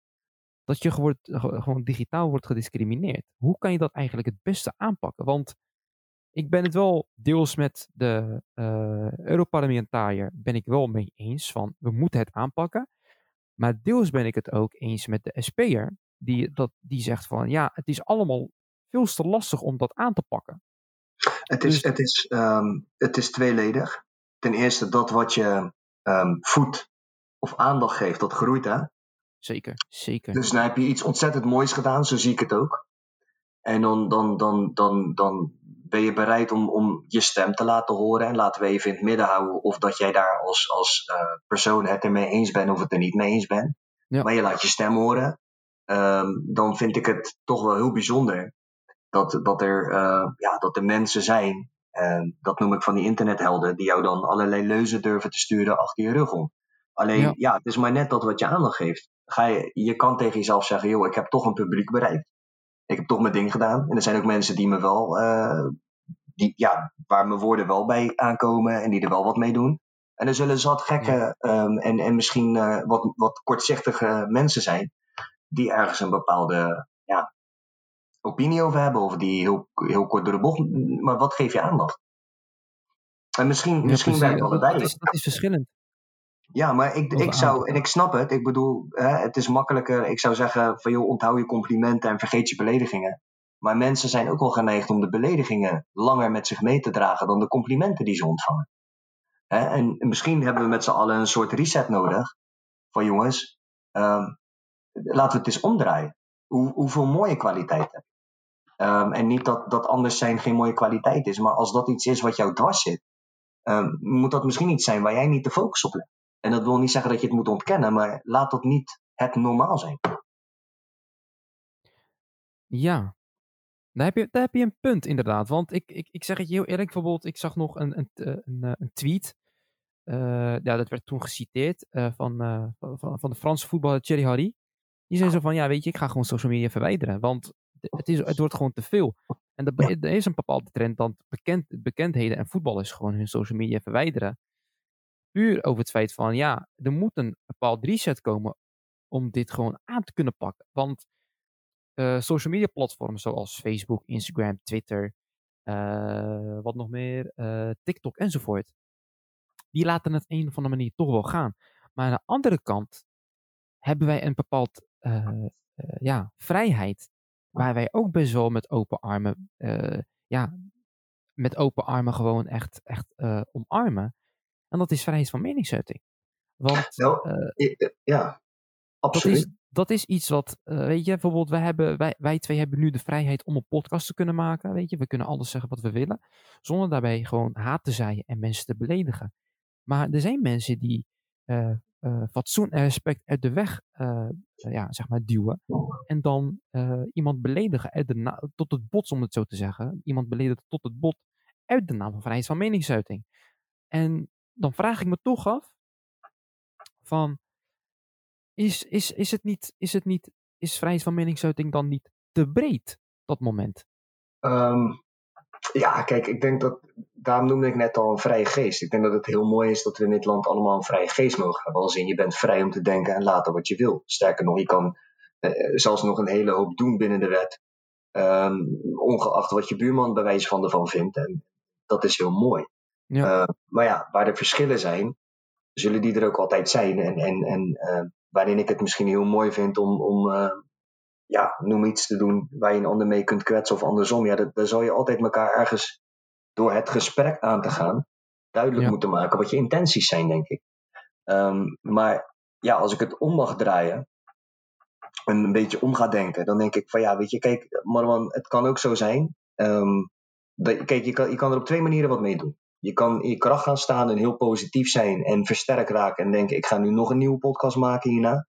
dat je gewoon digitaal wordt gediscrimineerd? Hoe kan je dat eigenlijk het beste aanpakken? Want ik ben het wel deels met de uh, Europarlementariër ben ik wel mee eens van we moeten het aanpakken. Maar deels ben ik het ook eens met de SP'er die, dat, die zegt van ja, het is allemaal veel te lastig om dat aan te pakken. Het is, dus, het is, um, het is tweeledig. Ten eerste dat wat je um, voedt of aandacht geeft, dat groeit hè. Zeker, zeker. Dus dan heb je iets ontzettend moois gedaan, zo zie ik het ook. En dan, dan, dan, dan, dan ben je bereid om, om je stem te laten horen. En laten we even in het midden houden of dat jij daar als, als uh, persoon het ermee eens bent of het er niet mee eens bent. Ja. Maar je laat je stem horen. Um, dan vind ik het toch wel heel bijzonder dat, dat, er, uh, ja, dat er mensen zijn, uh, dat noem ik van die internethelden, die jou dan allerlei leuzen durven te sturen achter je rug om. Alleen, ja. ja, het is maar net dat wat je aandacht geeft. Ga je, je kan tegen jezelf zeggen, joh, ik heb toch een publiek bereikt. Ik heb toch mijn ding gedaan. En er zijn ook mensen die me wel, uh, die, ja, waar mijn woorden wel bij aankomen en die er wel wat mee doen. En er zullen zat gekke ja. um, en, en misschien uh, wat, wat kortzichtige mensen zijn, die ergens een bepaalde ja, opinie over hebben, of die heel, heel kort door de bocht. Maar wat geef je aandacht? En misschien, ja, misschien werkt allebei. Dat is, dat is verschillend. Ja, maar ik, ik zou, en ik snap het, ik bedoel, hè, het is makkelijker. Ik zou zeggen van joh, onthoud je complimenten en vergeet je beledigingen. Maar mensen zijn ook wel geneigd om de beledigingen langer met zich mee te dragen dan de complimenten die ze ontvangen. Hè? En, en misschien hebben we met z'n allen een soort reset nodig. Van jongens, um, laten we het eens omdraaien. Hoe, hoeveel mooie kwaliteit heb je? Um, en niet dat, dat anders zijn geen mooie kwaliteit is, maar als dat iets is wat jou dwars zit, um, moet dat misschien iets zijn waar jij niet de focus op legt. En dat wil niet zeggen dat je het moet ontkennen, maar laat dat niet het normaal zijn. Ja, daar heb je, daar heb je een punt inderdaad. Want ik, ik, ik zeg het je heel eerlijk, bijvoorbeeld, ik zag nog een, een, een, een tweet. Uh, ja, dat werd toen geciteerd uh, van, uh, van, van de Franse voetballer Thierry Harry. Die zei zo van, ja weet je, ik ga gewoon social media verwijderen. Want het, is, het wordt gewoon te veel. En er, er is een bepaalde trend dat bekend, bekendheden en voetballers gewoon hun social media verwijderen. Puur over het feit van, ja, er moet een bepaald reset komen om dit gewoon aan te kunnen pakken. Want uh, social media platforms zoals Facebook, Instagram, Twitter, uh, wat nog meer, uh, TikTok enzovoort. Die laten het een of andere manier toch wel gaan. Maar aan de andere kant hebben wij een bepaald ja, vrijheid. Waar wij ook best wel met open armen, ja, met open armen gewoon echt, echt omarmen. En dat is vrijheid van meningsuiting. Want, nou, ja, absoluut dat is iets wat, uh, weet je, bijvoorbeeld wij, hebben, wij, wij twee hebben nu de vrijheid om een podcast te kunnen maken, weet je. We kunnen alles zeggen wat we willen, zonder daarbij gewoon haat te zaaien en mensen te beledigen. Maar er zijn mensen die uh, fatsoen en respect uit de weg ja, zeg maar duwen. En dan iemand beledigen uit de tot het bot, om het zo te zeggen. Iemand beledigen tot het bot uit de naam van vrijheid van meningsuiting. En dan vraag ik me toch af van is, is, is het niet, is het niet, is vrijheid van meningsuiting dan niet te breed, dat moment? Ehm, ja, kijk, ik denk dat, daarom noemde ik net al een vrije geest. Ik denk dat het heel mooi is dat we in dit land allemaal een vrije geest mogen hebben. Als in, je bent vrij om te denken en laten wat je wil. Sterker nog, je kan uh, zelfs nog een hele hoop doen binnen de wet. Ehm, ongeacht wat je buurman bij wijze van ervan vindt. En dat is heel mooi. Ja. Uh, maar ja, waar de verschillen zijn, zullen die er ook altijd zijn. En, en, en uh, waarin ik het misschien heel mooi vind om, om uh, ja, noem iets te doen waar je een ander mee kunt kwetsen of andersom. Ja, dat, daar zal je altijd elkaar ergens door het gesprek aan te gaan duidelijk moeten maken wat je intenties zijn, denk ik. Um, maar ja, als ik het om mag draaien en een beetje om ga denken, dan denk ik van ja, weet je, kijk, Marwan, het kan ook zo zijn. Um, dat, kijk, je kan, je kan er op twee manieren wat mee doen. Je kan in je kracht gaan staan en heel positief zijn en versterkt raken en denken: ik ga nu nog een nieuwe podcast maken hierna.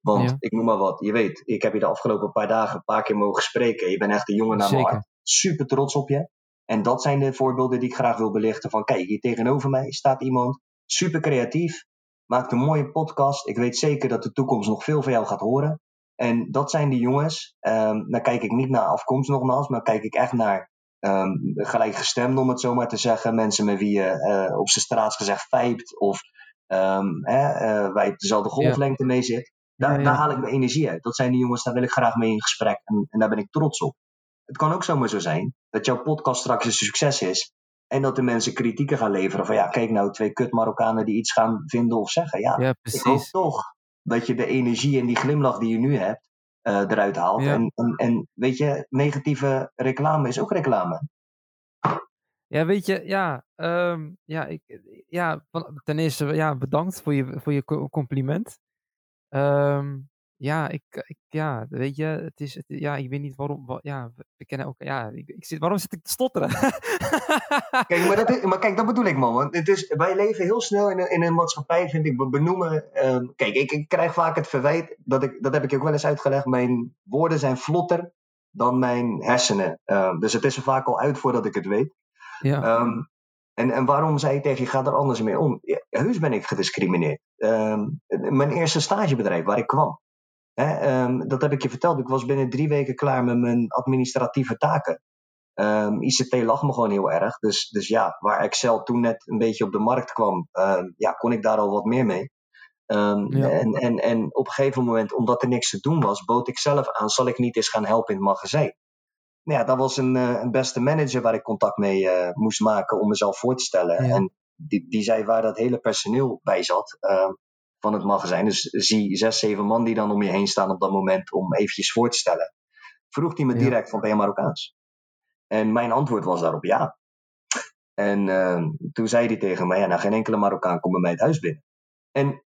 Want ik noem maar wat, je weet, ik heb je de afgelopen paar dagen een paar keer mogen spreken. Je bent echt een jongen naar mijn hart. Super trots op je. En dat zijn de voorbeelden die ik graag wil belichten. Van kijk, hier tegenover mij staat iemand, super creatief, maakt een mooie podcast. Ik weet zeker dat de toekomst nog veel van jou gaat horen. En dat zijn die jongens. Um, dan kijk ik niet naar afkomst nogmaals, maar kijk ik echt naar um, gelijkgestemd, om het zo maar te zeggen. Mensen met wie je uh, op zijn straat gezegd vijpt of um, hè, waar je dezelfde golflengte mee zit. Daar, daar, haal ik mijn energie uit. Dat zijn die jongens, daar wil ik graag mee in gesprek en, en daar ben ik trots op. Het kan ook zomaar zo zijn dat jouw podcast straks een succes is en dat de mensen kritieken gaan leveren van ja, kijk nou, twee kut Marokkanen die iets gaan vinden of zeggen. Ja, ja ik hoop toch dat je de energie en die glimlach die je nu hebt, uh, eruit haalt. En, en, en, weet je, negatieve reclame is ook reclame. Ja, weet je, ja, um, ja, ik, ja ten eerste ja, bedankt voor je, voor je compliment. Um, ja, ik, ik, ja, weet je, het is, het, ja, ik weet niet waarom, ja, we kennen ook, ja, ik, ik zit, waarom zit ik te stotteren? kijk, maar, dat is, maar kijk, dat bedoel ik man, want het is, wij leven heel snel in een, in een maatschappij, vind ik, we benoemen, uh, kijk, ik, ik krijg vaak het verwijt, dat ik, dat heb ik je ook wel eens uitgelegd, mijn woorden zijn vlotter dan mijn hersenen, uh, dus het is er vaak al uit voordat ik het weet. Ja. Um, en, en waarom zei je tegen je, ga er anders mee om? Ja, heus ben ik gediscrimineerd. Um, mijn eerste stagebedrijf waar ik kwam, Hè, um, dat heb ik je verteld. Ik was binnen drie weken klaar met mijn administratieve taken. Um, ICT lag me gewoon heel erg. Dus, dus ja, waar Excel toen net een beetje op de markt kwam, um, ja, kon ik daar al wat meer mee. Ja. En, en, en op een gegeven moment, omdat er niks te doen was, bood ik zelf aan, zal ik niet eens gaan helpen in het magazijn? Nou ja, dat was een, uh, een beste manager waar ik contact mee uh, moest maken om mezelf voor te stellen. Ja. En die, die zei waar dat hele personeel bij zat. Uh, van het magazijn. Dus zie zes, zeven man die dan om je heen staan op dat moment om eventjes voor te stellen. Vroeg hij me direct van ben je Marokkaans? En mijn antwoord was daarop ja. En uh, toen zei hij tegen mij, ja, nou geen enkele Marokkaan komt bij mij het huis binnen. En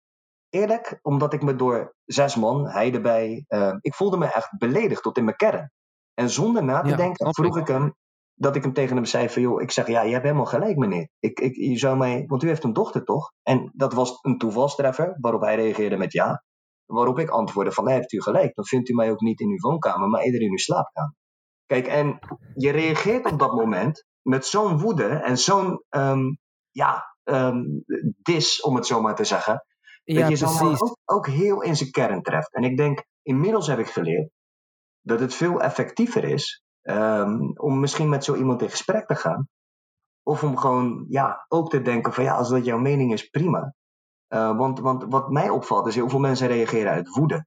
eerlijk, omdat ik me door zes man, hij erbij, uh, ik voelde me echt beledigd tot in mijn kern. En zonder na te ja, denken vroeg ik hem, dat ik hem tegen hem zei van, joh, ik zeg, ja, je hebt helemaal gelijk, meneer. Ik, ik, je zou mij, want u heeft een dochter, toch? En dat was een toevalstreffer, waarop hij reageerde met ja. Waarop ik antwoordde van, nee, heeft u gelijk. Dan vindt u mij ook niet in uw woonkamer, maar eerder in uw slaapkamer. Kijk, en je reageert op dat moment met zo'n woede en zo'n, um, ja, um, dis, om het zo maar te zeggen. Ja, dat je zo'n ook, ook heel in zijn kern treft. En ik denk, inmiddels heb ik geleerd dat het veel effectiever is Um, om misschien met zo iemand in gesprek te gaan. Of om gewoon ja, ook te denken van ja, als dat jouw mening is, prima. Uh, want, want wat mij opvalt is heel veel mensen reageren uit woede.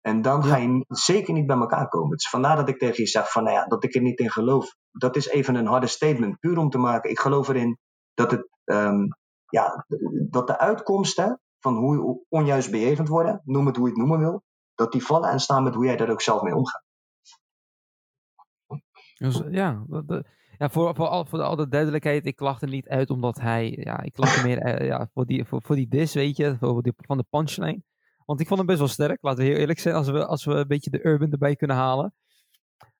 En dan ga je zeker niet bij elkaar komen. Dus vandaar dat ik tegen je zeg van nou ja, dat ik er niet in geloof. Dat is even een harde statement, puur om te maken. Ik geloof erin dat, het, um, ja, dat de uitkomsten van hoe onjuist bejegend worden, noem het hoe je het noemen wil, dat die vallen en staan met hoe jij daar ook zelf mee omgaat. Dus, ja, ja, voor, voor, al, voor al de duidelijkheid, ik er niet uit omdat hij, ja, ik er meer uh, ja, voor, die, voor, voor die dis, weet je, voor die, van de punchline. Want ik vond hem best wel sterk, laten we heel eerlijk zijn, als we, als we een beetje de urban erbij kunnen halen.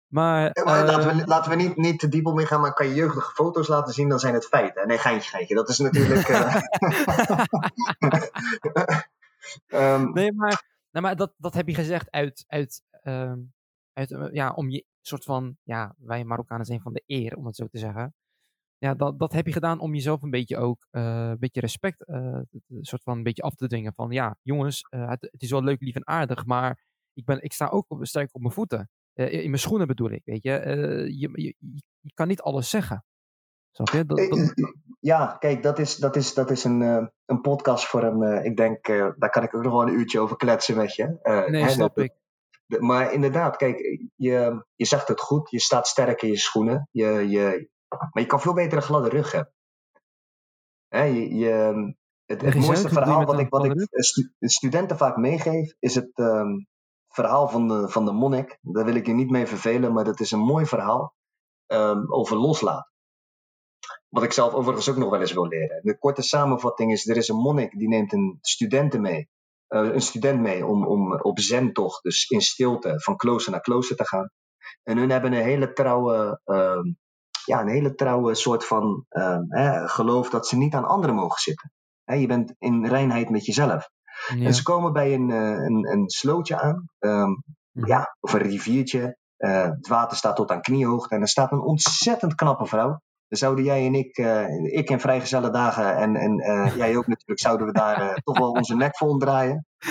Maar, ja, maar uh, laten we, laten we niet, niet te diep op ingaan, maar kan je jeugdige foto's laten zien, dan zijn het feiten. Nee, geintje, geintje. Dat is natuurlijk... Uh... Ehm, nee, maar, nou, maar dat, dat heb je gezegd uit, uit, ehm, uit ja, om je soort van, ja, wij Marokkanen zijn van de eer, om het zo te zeggen ja, dat, dat heb je gedaan om jezelf een beetje ook uh, een beetje respect, uh, een soort van een beetje af te dwingen. Van ja, jongens, uh, het, het, is wel leuk, lief en aardig, maar ik, ben, ik sta ook op, sterk op mijn voeten. in mijn schoenen bedoel ik, weet je. je, je. Je kan niet alles zeggen. Snap je? Dat, dat... Ja, kijk, dat is, dat is, dat is een, een podcast voor een, ik denk, daar kan ik ook nog wel een uurtje over kletsen met je. nee, snap ik. Maar inderdaad, kijk, je, je zegt het goed, je staat sterk in je schoenen. Je, je, maar je kan veel beter een gladde rug hebben. Hè, je, je, het, het mooiste verhaal wat ik, wat ik studenten vaak meegeef, is het um, verhaal van de, van de monnik. Daar wil ik je niet mee vervelen, maar dat is een mooi verhaal um, over loslaten. Wat ik zelf overigens ook nog wel eens wil leren. De korte samenvatting is: er is een monnik die neemt een studenten mee. Uh, een student mee om, om op zentocht, dus in stilte, van klooster naar klooster te gaan. En hun hebben een hele trouwe uh, ja, een hele trouwe soort van uh, hè, geloof dat ze niet aan anderen mogen zitten. Hè, je bent in reinheid met jezelf. Ja. En ze komen bij een, uh, een, een slootje aan, um, ja, of een riviertje. Uh, het water staat tot aan kniehoogte en er staat een ontzettend knappe vrouw. Dan zouden jij en ik, uh, ik in vrijgezelle dagen en, en uh, jij ook natuurlijk, zouden we daar uh, toch wel onze nek voor omdraaien.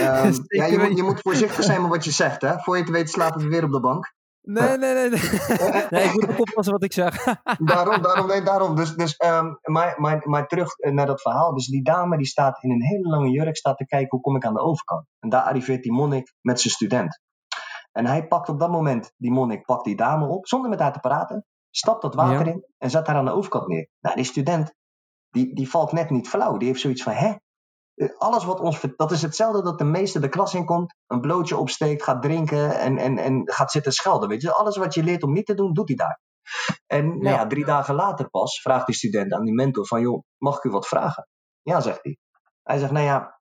Um, ja, je, moet, je moet voorzichtig zijn met wat je zegt, hè. Voor je te weten slapen we weer op de bank. Nee, nee, nee. Nee, nee ik moet oppassen wat ik zeg. daarom, daarom, nee, daarom. Dus, dus, um, maar, maar, maar terug naar dat verhaal. Dus die dame die staat in een hele lange jurk, staat te kijken hoe kom ik aan de overkant. En daar arriveert die monnik met zijn student. En hij pakt op dat moment, die monnik pakt die dame op, zonder met haar te praten, stapt dat water ja. in en zet haar aan de overkant neer. Nou, die student, die, die valt net niet flauw. Die heeft zoiets van, hè, alles wat ons. Dat is hetzelfde dat de meester de klas in komt, een blootje opsteekt, gaat drinken en, en, en gaat zitten schelden. Weet je? Alles wat je leert om niet te doen, doet hij daar. En nou ja, drie dagen later pas vraagt die student aan die mentor: van joh, mag ik u wat vragen? Ja, zegt hij. Hij zegt: Nou ja,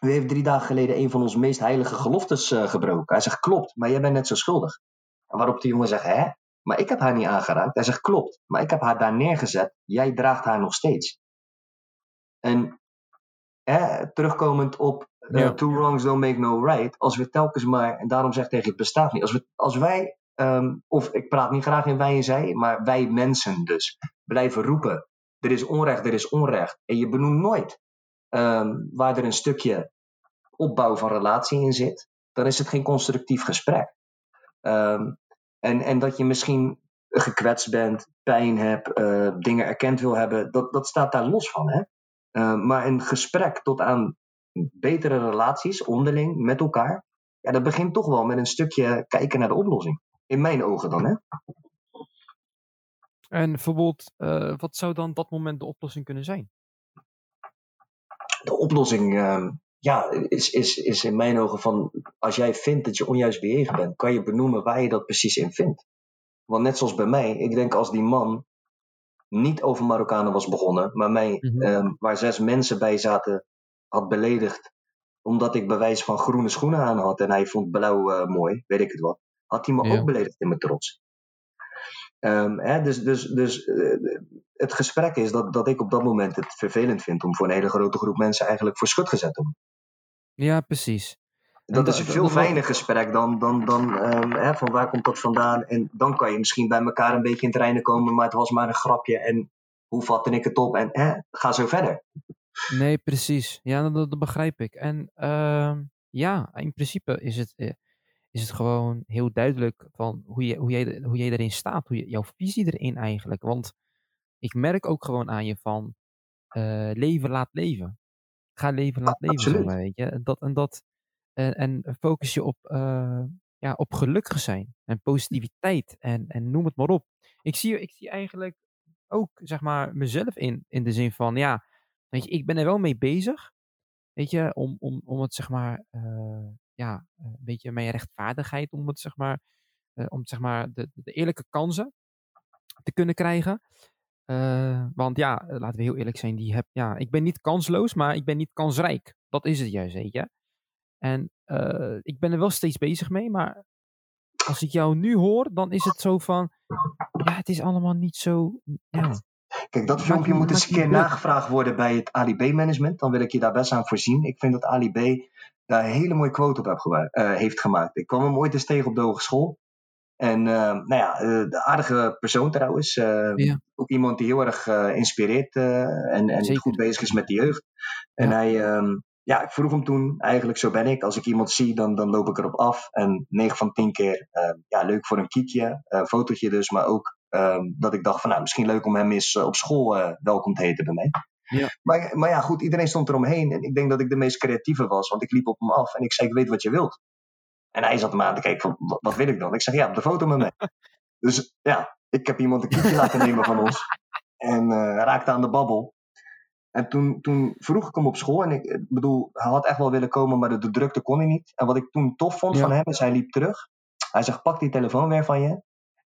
u heeft drie dagen geleden een van onze meest heilige geloftes uh, gebroken. Hij zegt: Klopt, maar jij bent net zo schuldig. En waarop die jongen zegt: Hè? Maar ik heb haar niet aangeraakt. Hij zegt: Klopt, maar ik heb haar daar neergezet. Jij draagt haar nog steeds. En terugkomend op uh, ja. two wrongs don't make no right. Als we telkens maar, en daarom zeg ik tegen het bestaat niet. Als, we, als wij, um, of ik praat niet graag in wij en zij, maar wij mensen dus, blijven roepen. Er is onrecht, er is onrecht. En je benoemt nooit um, waar er een stukje opbouw van relatie in zit. Dan is het geen constructief gesprek. Um, en, en dat je misschien gekwetst bent, pijn hebt, uh, dingen erkend wil hebben, dat, dat staat daar los van. Hè? Uh, maar een gesprek tot aan betere relaties onderling met elkaar, ja, dat begint toch wel met een stukje kijken naar de oplossing. In mijn ogen dan, hè? En bijvoorbeeld, uh, wat zou dan dat moment de oplossing kunnen zijn? De oplossing, uh, ja, is, is, is in mijn ogen van, als jij vindt dat je onjuist bejegend bent, kan je benoemen waar je dat precies in vindt. Want net zoals bij mij, ik denk als die man niet over Marokkanen was begonnen, maar mij, mm -hmm. um, waar zes mensen bij zaten, had beledigd. Omdat ik bewijs van groene schoenen aan had en hij vond blauw uh, mooi, weet ik het wat. Had hij me ja. ook beledigd in mijn trots. Um, hè, dus dus, dus uh, het gesprek is dat, dat ik op dat moment het vervelend vind om voor een hele grote groep mensen eigenlijk voor schut gezet te worden. Ja, precies. Dat is een veel fijner gesprek dan, dan, dan um, hè, van waar komt dat vandaan. En dan kan je misschien bij elkaar een beetje in het reinen komen, maar het was maar een grapje. En hoe vatte ik het op? En hè, ga zo verder. Nee, precies. Ja, dat, dat begrijp ik. En uh, ja, in principe is het, eh, is het gewoon heel duidelijk van hoe, je, hoe, jij, hoe jij erin staat, hoe je, jouw visie erin eigenlijk. Want ik merk ook gewoon aan je van uh, leven laat leven. Ga leven laat leven, zeg maar, weet je. Dat, en dat, en, en focus je op, uh, ja, op gelukkig zijn en positiviteit en, en noem het maar op. Ik zie, ik zie eigenlijk ook zeg maar, mezelf in, in de zin van, ja, weet je, ik ben er wel mee bezig, weet je, om, om, om het zeg maar, uh, ja, een beetje mijn rechtvaardigheid, om het zeg maar, uh, om zeg maar de, de eerlijke kansen te kunnen krijgen. Uh, want ja, laten we heel eerlijk zijn, die heb, ja, ik ben niet kansloos, maar ik ben niet kansrijk. Dat is het juist, weet je. En uh, ik ben er wel steeds bezig mee, maar als ik jou nu hoor, dan is het zo van, ja, het is allemaal niet zo, ja, Kijk, dat filmpje moet eens een keer nagevraagd worden bij het Ali B-management. Dan wil ik je daar best aan voorzien. Ik vind dat Ali B daar een hele mooie quote op heb uh, heeft gemaakt. Ik kwam hem ooit eens tegen op de hogeschool. En uh, nou ja, uh, de aardige persoon trouwens. Ja. Ook iemand die heel erg inspireert en, en goed bezig is met de jeugd. En hij, ehm, ja, ik vroeg hem toen, eigenlijk zo ben ik. Als ik iemand zie, dan, dan loop ik erop af. En 9 van 10 keer, ehm, ja, leuk voor een kiekje, een fotootje dus. Maar ook um, dat ik dacht van, nou, misschien leuk om hem eens op school welkom te heten bij mij. Ja. Maar, maar ja, goed, iedereen stond eromheen. En ik denk dat ik de meest creatieve was, want ik liep op hem af en ik zei: Ik weet wat je wilt. En hij zat me aan te kijken: van, wat, wil ik dan? Ik zeg: Ja, op de foto met mij. dus ja, ik heb iemand een kiekje laten nemen van ons. En uh, raakte aan de babbel. En toen, toen vroeg ik hem op school. En ik, bedoel, hij had echt wel willen komen, maar de, drukte kon hij niet. En wat ik toen tof vond van hem, is hij liep terug. Hij zegt: Pak die telefoon weer van je.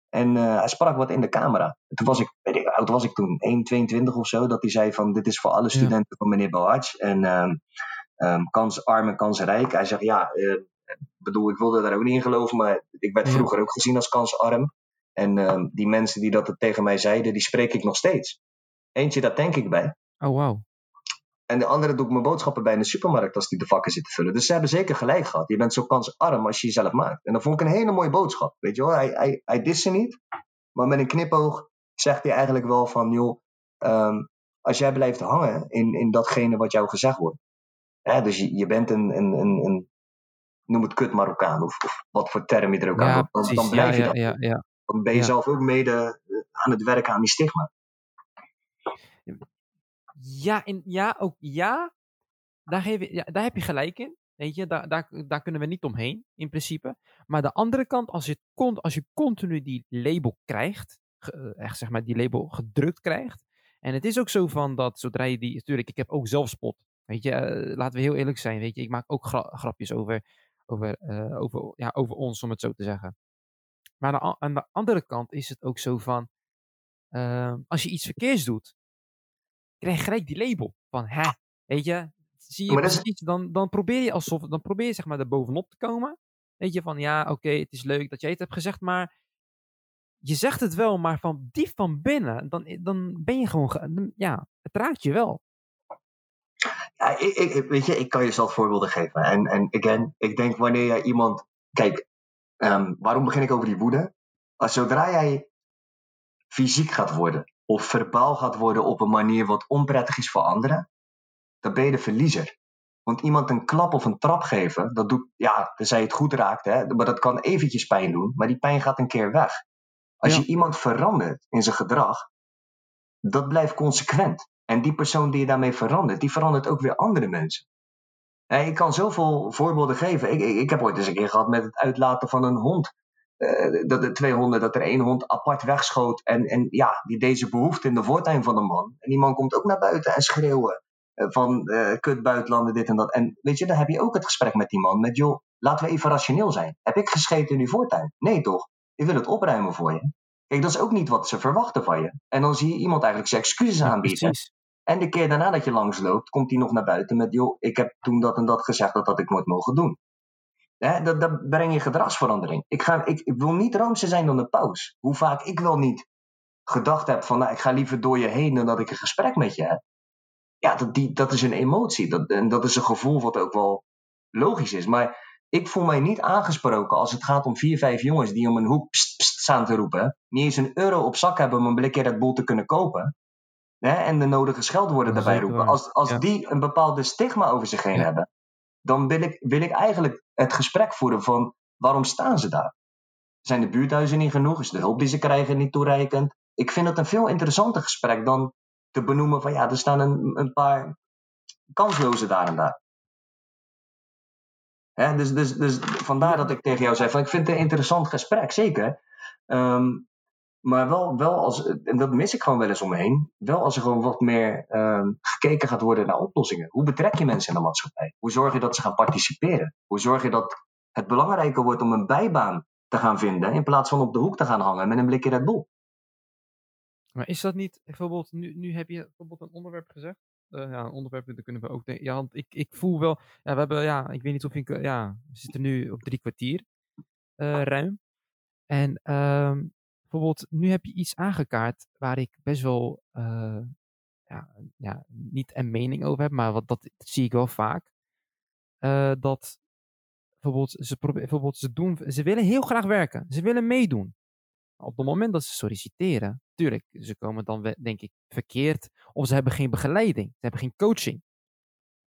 En uh, hij sprak wat in de camera. toen was ik, weet ik, oud was ik toen, 1, of zo, dat hij zei van dit is voor alle studenten van meneer Boach. En um, um, kansarm en kansrijk. Hij zegt ja, uh, bedoel, ik wilde daar ook niet in geloven, maar ik werd vroeger ook gezien als kansarm. En um, die mensen die dat tegen mij zeiden, die spreek ik nog steeds. Eentje, daar denk ik bij. Oh, wow. En de andere doe ik mijn boodschappen bij in de supermarkt als die de vakken zitten vullen. Dus ze hebben zeker gelijk gehad. Je bent zo kansarm als je jezelf maakt. En dat vond ik een hele mooie boodschap. Weet je wel, hij, hij, hij dist ze niet. Maar met een knipoog zegt hij eigenlijk wel van, joh, um, als jij blijft hangen in, in datgene wat jou gezegd wordt. Hè, dus je, je bent een, een, een, een, noem het kut Marokkaan of, of wat voor term je er ook ja, aan dan, dan blijf ja, je dat. Ja, ja, Dan ben je zelf ook mede eh, aan het werken aan die stigma. Ja, in, ja, ook ja. Daar, geef je, ja. daar heb je gelijk in. Weet je, daar, daar, daar kunnen we niet omheen, in principe. Maar de andere kant, als je, als je continu die label krijgt, eh, echt zeg maar die label gedrukt krijgt. En het is ook zo van dat zodra je die, natuurlijk, ik heb ook zelfspot. Weet je, uh, laten we heel eerlijk zijn, weet je, ik maak ook gra grapjes over, over, uh, over, ja, over ons, om het zo te zeggen. Maar aan de andere kant is het ook zo van, uh, als je iets verkeers doet, krijg je gelijk die label van, hè, weet je, zie je precies, is... dan, dan probeer je alsof, dan probeer je zeg maar er bovenop te komen. Weet je, van ja, oké, okay, het is leuk dat jij het hebt gezegd, maar je zegt het wel, maar van diep van binnen, dan, dan ben je gewoon, ja, het raakt je wel. Ja, ik, ik, weet je, ik kan je zelf voorbeelden geven. En, en again, ik denk wanneer jij iemand, kijk, um, waarom begin ik over die woede? Als zodra jij fysiek gaat worden, of verbaal gaat worden op een manier wat onprettig is voor anderen, dan ben je de verliezer. Want iemand een klap of een trap geven, dat doet, ja, tenzij je het goed raakt, hè, maar dat kan eventjes pijn doen, maar die pijn gaat een keer weg. Als je iemand verandert in zijn gedrag, dat blijft consequent. En die persoon die je daarmee verandert, die verandert ook weer andere mensen. ik kan zoveel voorbeelden geven. Ik, ik, ik, heb ooit eens een keer gehad met het uitlaten van een hond. Uh, dat de twee honden, dat er één hond apart wegschoot. En, en ja, die deze behoefte in de voortuin van een man. En die man komt ook naar buiten en schreeuwen. Eh, van uh, kut buitenlanden, dit en dat. En weet je, dan heb je ook het gesprek met die man. Met joh, laten we even rationeel zijn. Heb ik gescheten in uw voortuin? Nee toch? Ik wil het opruimen voor je. Kijk, dat is ook niet wat ze verwachten van je. En dan zie je iemand eigenlijk zijn excuses aanbieden. en de keer daarna dat je langsloopt, komt hij nog naar buiten met: joh, ik heb toen dat en dat gezegd dat dat ik nooit mogen doen. Hè, dat, dat breng je gedragsverandering. Ik, ga, ik, ik wil niet roomser zijn dan de paus. Hoe vaak ik wel niet gedacht heb van, nou, ik ga liever door je heen dan dat ik een gesprek met je heb. Ja, dat, die, dat is een emotie. Dat, en dat is een gevoel wat ook wel logisch is. Maar ik voel mij niet aangesproken als het gaat om vier, vijf jongens die om een hoek pst, pst staan te roepen. Niet eens een euro op zak hebben om een blikje Red Bull te kunnen kopen. Hè, en de nodige scheldwoorden daarbij roepen. Als, als die een bepaalde stigma over zich heen hebben, dan wil ik, wil ik eigenlijk het gesprek voeren van waarom staan ze daar? Zijn de buurthuizen niet genoeg? Is de hulp die ze krijgen niet toereikend? Ik vind het een veel interessanter gesprek dan te benoemen van ja, er staan een, een paar kanslozen daar en daar. Dus, dus, dus vandaar dat ik tegen jou zei van ik vind het een interessant gesprek, zeker. Um, maar wel, wel als, en dat mis ik gewoon wel eens omheen, wel als er gewoon wat meer um, gekeken gaat worden naar oplossingen. Hoe betrek je mensen in de maatschappij? Hoe zorg je dat ze gaan participeren? Hoe zorg je dat het belangrijker wordt om een bijbaan te gaan vinden in plaats van op de hoek te gaan hangen met een blikje Red Bull? Maar is dat niet, bijvoorbeeld, nu, nu heb je bijvoorbeeld een onderwerp gezegd. Uh, ja, onderwerp, kunnen we ook denken. Ja, want ik, ik voel wel, ja, we hebben, ja, ik weet niet of ik, ja, we zitten nu op drie kwartier uh, ruim. En um, bijvoorbeeld, nu heb je iets aangekaart waar ik best wel ja, ja, niet een mening over heb, maar wat, dat, zie ik wel vaak. Dat bijvoorbeeld ze, bijvoorbeeld ze, doen, ze willen heel graag werken, ze willen meedoen. Op het moment dat ze solliciteren, tuurlijk, ze komen dan denk ik verkeerd, of ze hebben geen begeleiding, ze hebben geen coaching.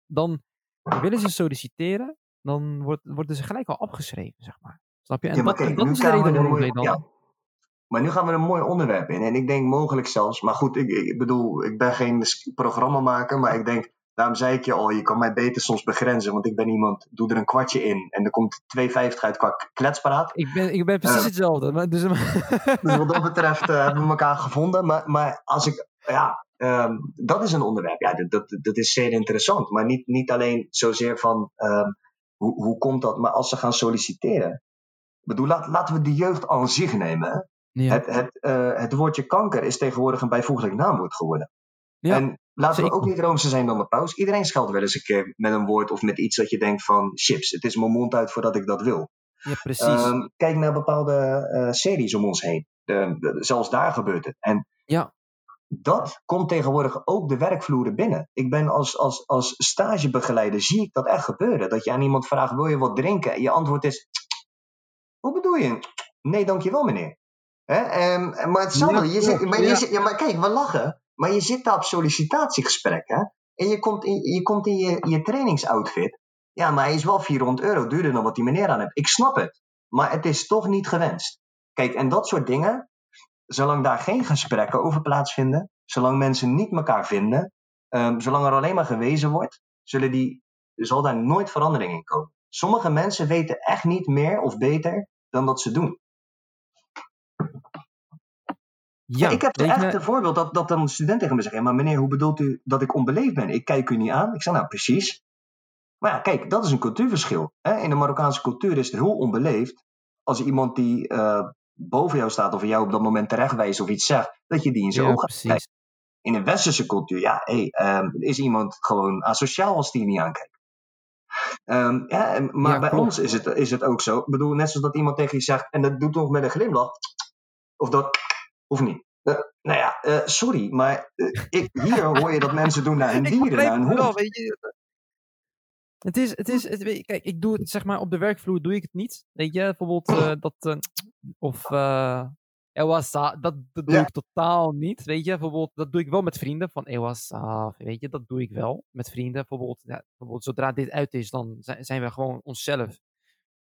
Dan willen ze solliciteren, dan wordt, worden ze gelijk al afgeschreven, zeg maar. Snap je? En ja, maar dat, kijk, dat nu is de reden waarom dan... ja. Maar nu gaan we een mooi onderwerp in. En ik denk mogelijk zelfs, maar goed, ik, ik bedoel, ik ben geen programmamaker, maar ik denk, daarom zei ik je al, je kan mij beter soms begrenzen, want ik ben iemand, doe er een kwartje in en er komt 2,50 uit qua kletspraat. Ik ben, ik ben precies Eh. hetzelfde. Maar, dus, Dus wat dat betreft eh, hebben we elkaar gevonden. Maar, maar als ik, ja, ehm, dat is een onderwerp. Ja, dat, dat, dat is zeer interessant. Maar niet, niet alleen zozeer van ehm, hoe, hoe komt dat, maar als ze gaan solliciteren. Ik bedoel, laat, laten we de jeugd aan zich nemen. Hè? ja, Het, het, eh, het woordje kanker is tegenwoordig een bijvoeglijk naamwoord geworden. Ja, en laten we ook niet roomser zijn dan de paus. Iedereen scheldt wel eens een keer met een woord of met iets dat je denkt van chips. Het is mijn mond uit voordat ik dat wil. ja, precies. Ehm, kijk naar bepaalde eh, series om ons heen. De, de- zelfs daar gebeurt het. En Ja. dat komt tegenwoordig ook de werkvloeren binnen. Ik ben als, als, als stagebegeleider, zie ik dat echt gebeuren. Dat je aan iemand vraagt, wil je wat drinken? En je antwoord is, hoe bedoel je? Nee, dankjewel meneer. Hè? Ehm, maar hetzelfde, Ja, je zit, maar, je ja. zit, ja, maar kijk, we lachen. Maar je zit daar op sollicitatiegesprek, hè? En je komt in je, komt in je, je trainingsoutfit. Ja, maar hij is wel 400 euro duurder dan wat die meneer aan heeft. Ik snap het. Maar het is toch niet gewenst. Kijk, en dat soort dingen, zolang daar geen gesprekken over plaatsvinden, zolang mensen niet elkaar vinden, ehm, zolang er alleen maar gewezen wordt, zullen die, zal daar nooit verandering in komen. Sommige mensen weten echt niet meer of beter dan dat ze doen. Ja, ik heb echt een voorbeeld dat, dat een student tegen me zegt: maar meneer, hoe bedoelt u dat ik onbeleefd ben? Ik kijk u niet aan. Ik zeg nou precies. Maar ja, kijk, dat is een cultuurverschil. Hè? In de Marokkaanse cultuur is het heel onbeleefd als iemand die eh, boven jou staat of jou op dat moment terechtwijst of iets zegt, dat je die in zijn ja, ogen precies. In een westerse cultuur, ja, hey, ehm, is iemand gewoon asociaal als die je niet aankijkt. Ehm, ja, maar Ja, bij klopt. ons is het, is het ook zo. Ik bedoel, net zoals dat iemand tegen je zegt, en dat doet nog met een glimlach, of dat, of niet. Nou ja, eh, sorry, maar eh, ik, hier hoor je dat mensen doen naar hun Ik dieren, naar hun wel, hond. weet je. Het is, het is, het, kijk, ik doe het, zeg maar, op de werkvloer doe ik het niet. Weet je, bijvoorbeeld eh, dat, of, Ewasa, dat, dat doe Ja. ik totaal niet. Weet je, bijvoorbeeld, dat doe ik wel met vrienden, van Ewasa, weet je, dat doe ik wel met vrienden. Bijvoorbeeld, ja, bijvoorbeeld zodra dit uit is, dan zijn, zijn we gewoon onszelf.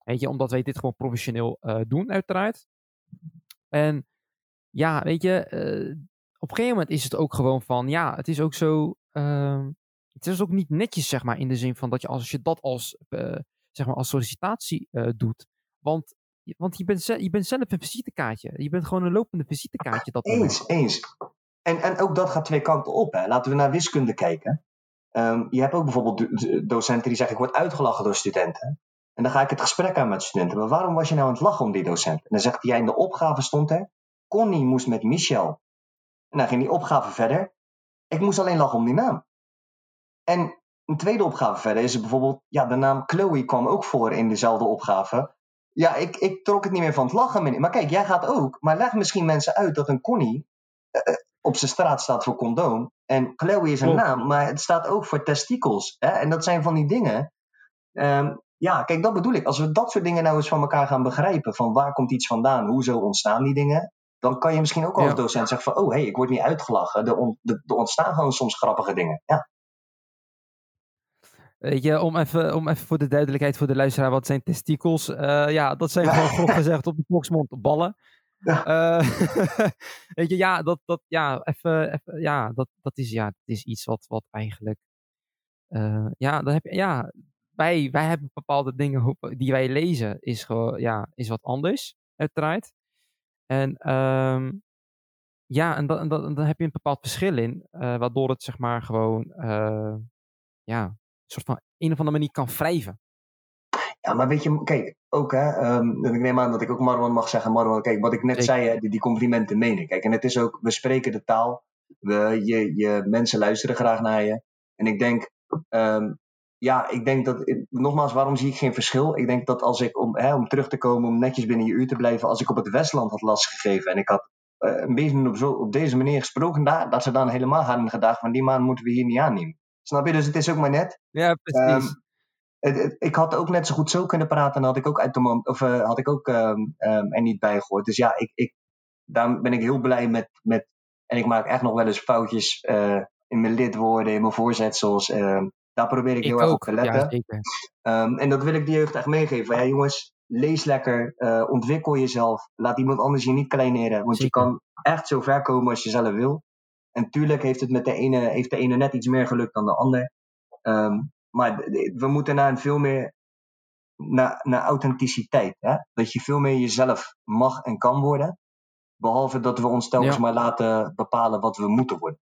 Weet je, omdat wij dit gewoon professioneel doen, uiteraard. En ja, weet je, eh, op een gegeven moment is het ook gewoon van, ja, het is ook zo, ehm, het is ook niet netjes, zeg maar, in de zin van dat je als je dat als, eh, zeg maar, als sollicitatie eh, doet. Want, want je, bent je bent zelf een visitekaartje. Je bent gewoon een lopende visitekaartje dat moment. Eens, eens. En, en ook dat gaat twee kanten op. Hè. Laten we naar wiskunde kijken. Ehm, je hebt ook bijvoorbeeld do- do- docenten die zeggen: Ik word uitgelachen door studenten. En dan ga ik het gesprek aan met studenten. Maar waarom was je nou aan het lachen om die docent? En dan zegt hij: ja, In de opgave stond er: Connie moest met Michel. En dan ging die opgave verder. Ik moest alleen lachen om die naam. En een tweede opgave verder is er bijvoorbeeld: Ja, de naam Chloe kwam ook voor in dezelfde opgave. Ja, ik, ik trok het niet meer van het lachen. meneer. Maar kijk, jij gaat ook. Maar leg misschien mensen uit dat een Connie eh, op zijn straat staat voor condoom. En Chloe is een naam, maar het staat ook voor testikels. Hè? En dat zijn van die dingen. Ehm, ja, kijk, dat bedoel ik. Als we dat soort dingen nou eens van elkaar gaan begrijpen. Van waar komt iets vandaan? Hoezo ontstaan die dingen? Dan kan je misschien ook als Ja. docent zeggen van... Oh, hé, hey, ik word niet uitgelachen. Er, on- er- er ontstaan gewoon soms grappige dingen. Ja, Weet je, om even, om even voor de duidelijkheid voor de luisteraar, wat zijn testikels? Eh, ja, dat zijn gewoon grof gezegd op de volksmond ballen. Ja. Eh, weet je, ja, dat, dat, ja, even, even, ja, dat, dat is, ja, is iets wat, wat eigenlijk, eh, ja, dan heb je, ja, wij, wij hebben bepaalde dingen die wij lezen, is gewoon, ja, is wat anders, uiteraard. En, ehm, ja, en dan, dan, dan heb je een bepaald verschil in, eh, waardoor het, zeg maar, gewoon, eh, ja, een soort van een of andere manier kan wrijven. ja maar weet je, kijk, ook hè. ehm, ik neem aan dat ik ook Marwan mag zeggen. Marwan, kijk, wat ik net Zeker. zei, hè, die, die complimenten meen ik. Kijk, en het is ook, we spreken de taal. We, je, je, mensen luisteren graag naar je. En ik denk, ehm, ja, ik denk dat, nogmaals, waarom zie ik geen verschil? Ik denk dat als ik, om, hè, om terug te komen, om netjes binnen je uur te blijven, als ik op het Westland had lastgegeven en ik had uh, een beetje op, zo, op deze manier gesproken daar, dat ze dan helemaal hadden gedacht van die maand moeten we hier niet aannemen. Snap je? Dus het is ook maar net. Ja, precies. Um, het, het, ik had ook net zo goed zo kunnen praten en had ik ook uit de man, of uh, had ik ook um, um, er niet bij gehoord. Dus ja, ik, ik, daar ben ik heel blij met, met. En ik maak echt nog wel eens foutjes uh, in mijn lidwoorden, in mijn voorzetsels. Daar probeer ik, ik heel erg op te letten. Ja, en dat wil ik de jeugd echt meegeven. Ja, jongens, lees lekker, uh, ontwikkel jezelf. Laat iemand anders je niet kleineren. Want Zeker. je kan echt zo ver komen als je zelf wil. En tuurlijk heeft het met de ene, heeft de ene net iets meer gelukt dan de ander. Um, maar we moeten naar een veel meer naar, naar authenticiteit. Hè? Dat je veel meer jezelf mag en kan worden. Behalve dat we ons telkens ja. maar laten bepalen wat we moeten worden.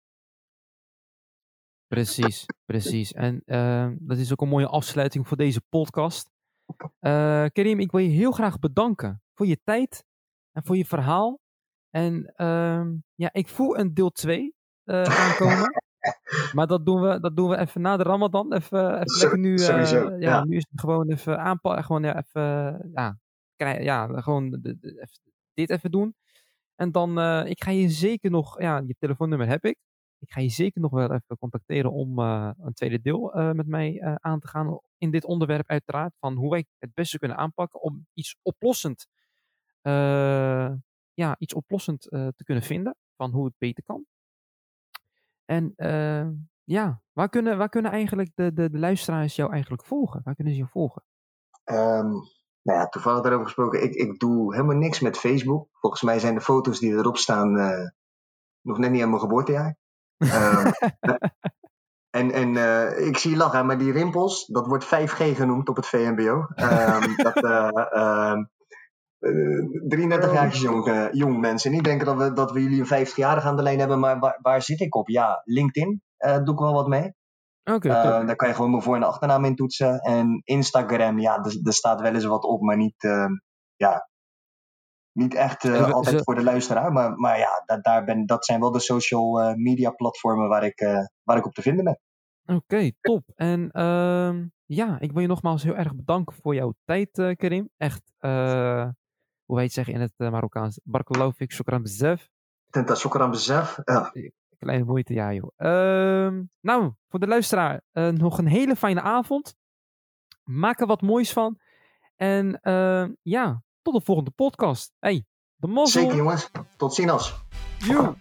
Precies, precies. En uh, dat is ook een mooie afsluiting voor deze podcast. Uh, Karim, ik wil je heel graag bedanken voor je tijd en voor je verhaal. En uh, ja, ik voel een deel 2 uh, eh, aankomen. maar dat doen, we, dat doen we even na de Ramadan. Even, even lekker nu. Sowieso, ja, ja, nu is het gewoon even aanpakken. Gewoon ja, even. Ja, krijg, ja gewoon de, de, even, dit even doen. En dan, ik ga je zeker nog. Ja, je telefoonnummer heb ik. Ik ga je zeker nog wel even contacteren om uh, een tweede deel uh, met mij uh, aan te gaan in dit onderwerp uiteraard. Van hoe wij het beste kunnen aanpakken om iets oplossend, ja, iets oplossend te kunnen vinden van hoe het beter kan. En ja, waar kunnen, waar kunnen eigenlijk de, de, de luisteraars jou eigenlijk volgen? Waar kunnen ze je volgen? Um, nou ja, toevallig daarover gesproken. Ik, ik doe helemaal niks met Facebook. Volgens mij zijn de foto's die erop staan nog net niet aan mijn geboortejaar. Um, en en uh, ik zie lachen, maar die rimpels, dat wordt 5G genoemd op het VMBO. Um, ehm, dat, uh, uh, 33 jaar jong, jong mensen. Niet denken dat we, dat we jullie een 50-jarige aan de lijn hebben, maar waar, waar zit ik op? Ja, LinkedIn doe ik wel wat mee. Oké. Okay, daar kan je gewoon mijn voor- en achternaam in toetsen. En Instagram, ja, er, er staat wel eens wat op, maar niet, ehm, ja, niet echt uh, altijd voor de luisteraar, maar, maar ja, dat, daar ben, dat zijn wel de social uh, media platformen waar ik, uh, waar ik op te vinden ben. Oké, okay, top. En uh, ja, ik wil je nogmaals heel erg bedanken voor jouw tijd, Karim. Echt, hoe wij het zeggen in het Marokkaans, Barkeloufik, shukran bezef. Tenta shukran bezef, ja. Kleine moeite, ja joh. Ehm, nou, voor de luisteraar, nog een hele fijne avond. Maak er wat moois van. En ja, tot de volgende podcast. Hey, de mazzel. Zeker jongens. Tot ziens. Joe.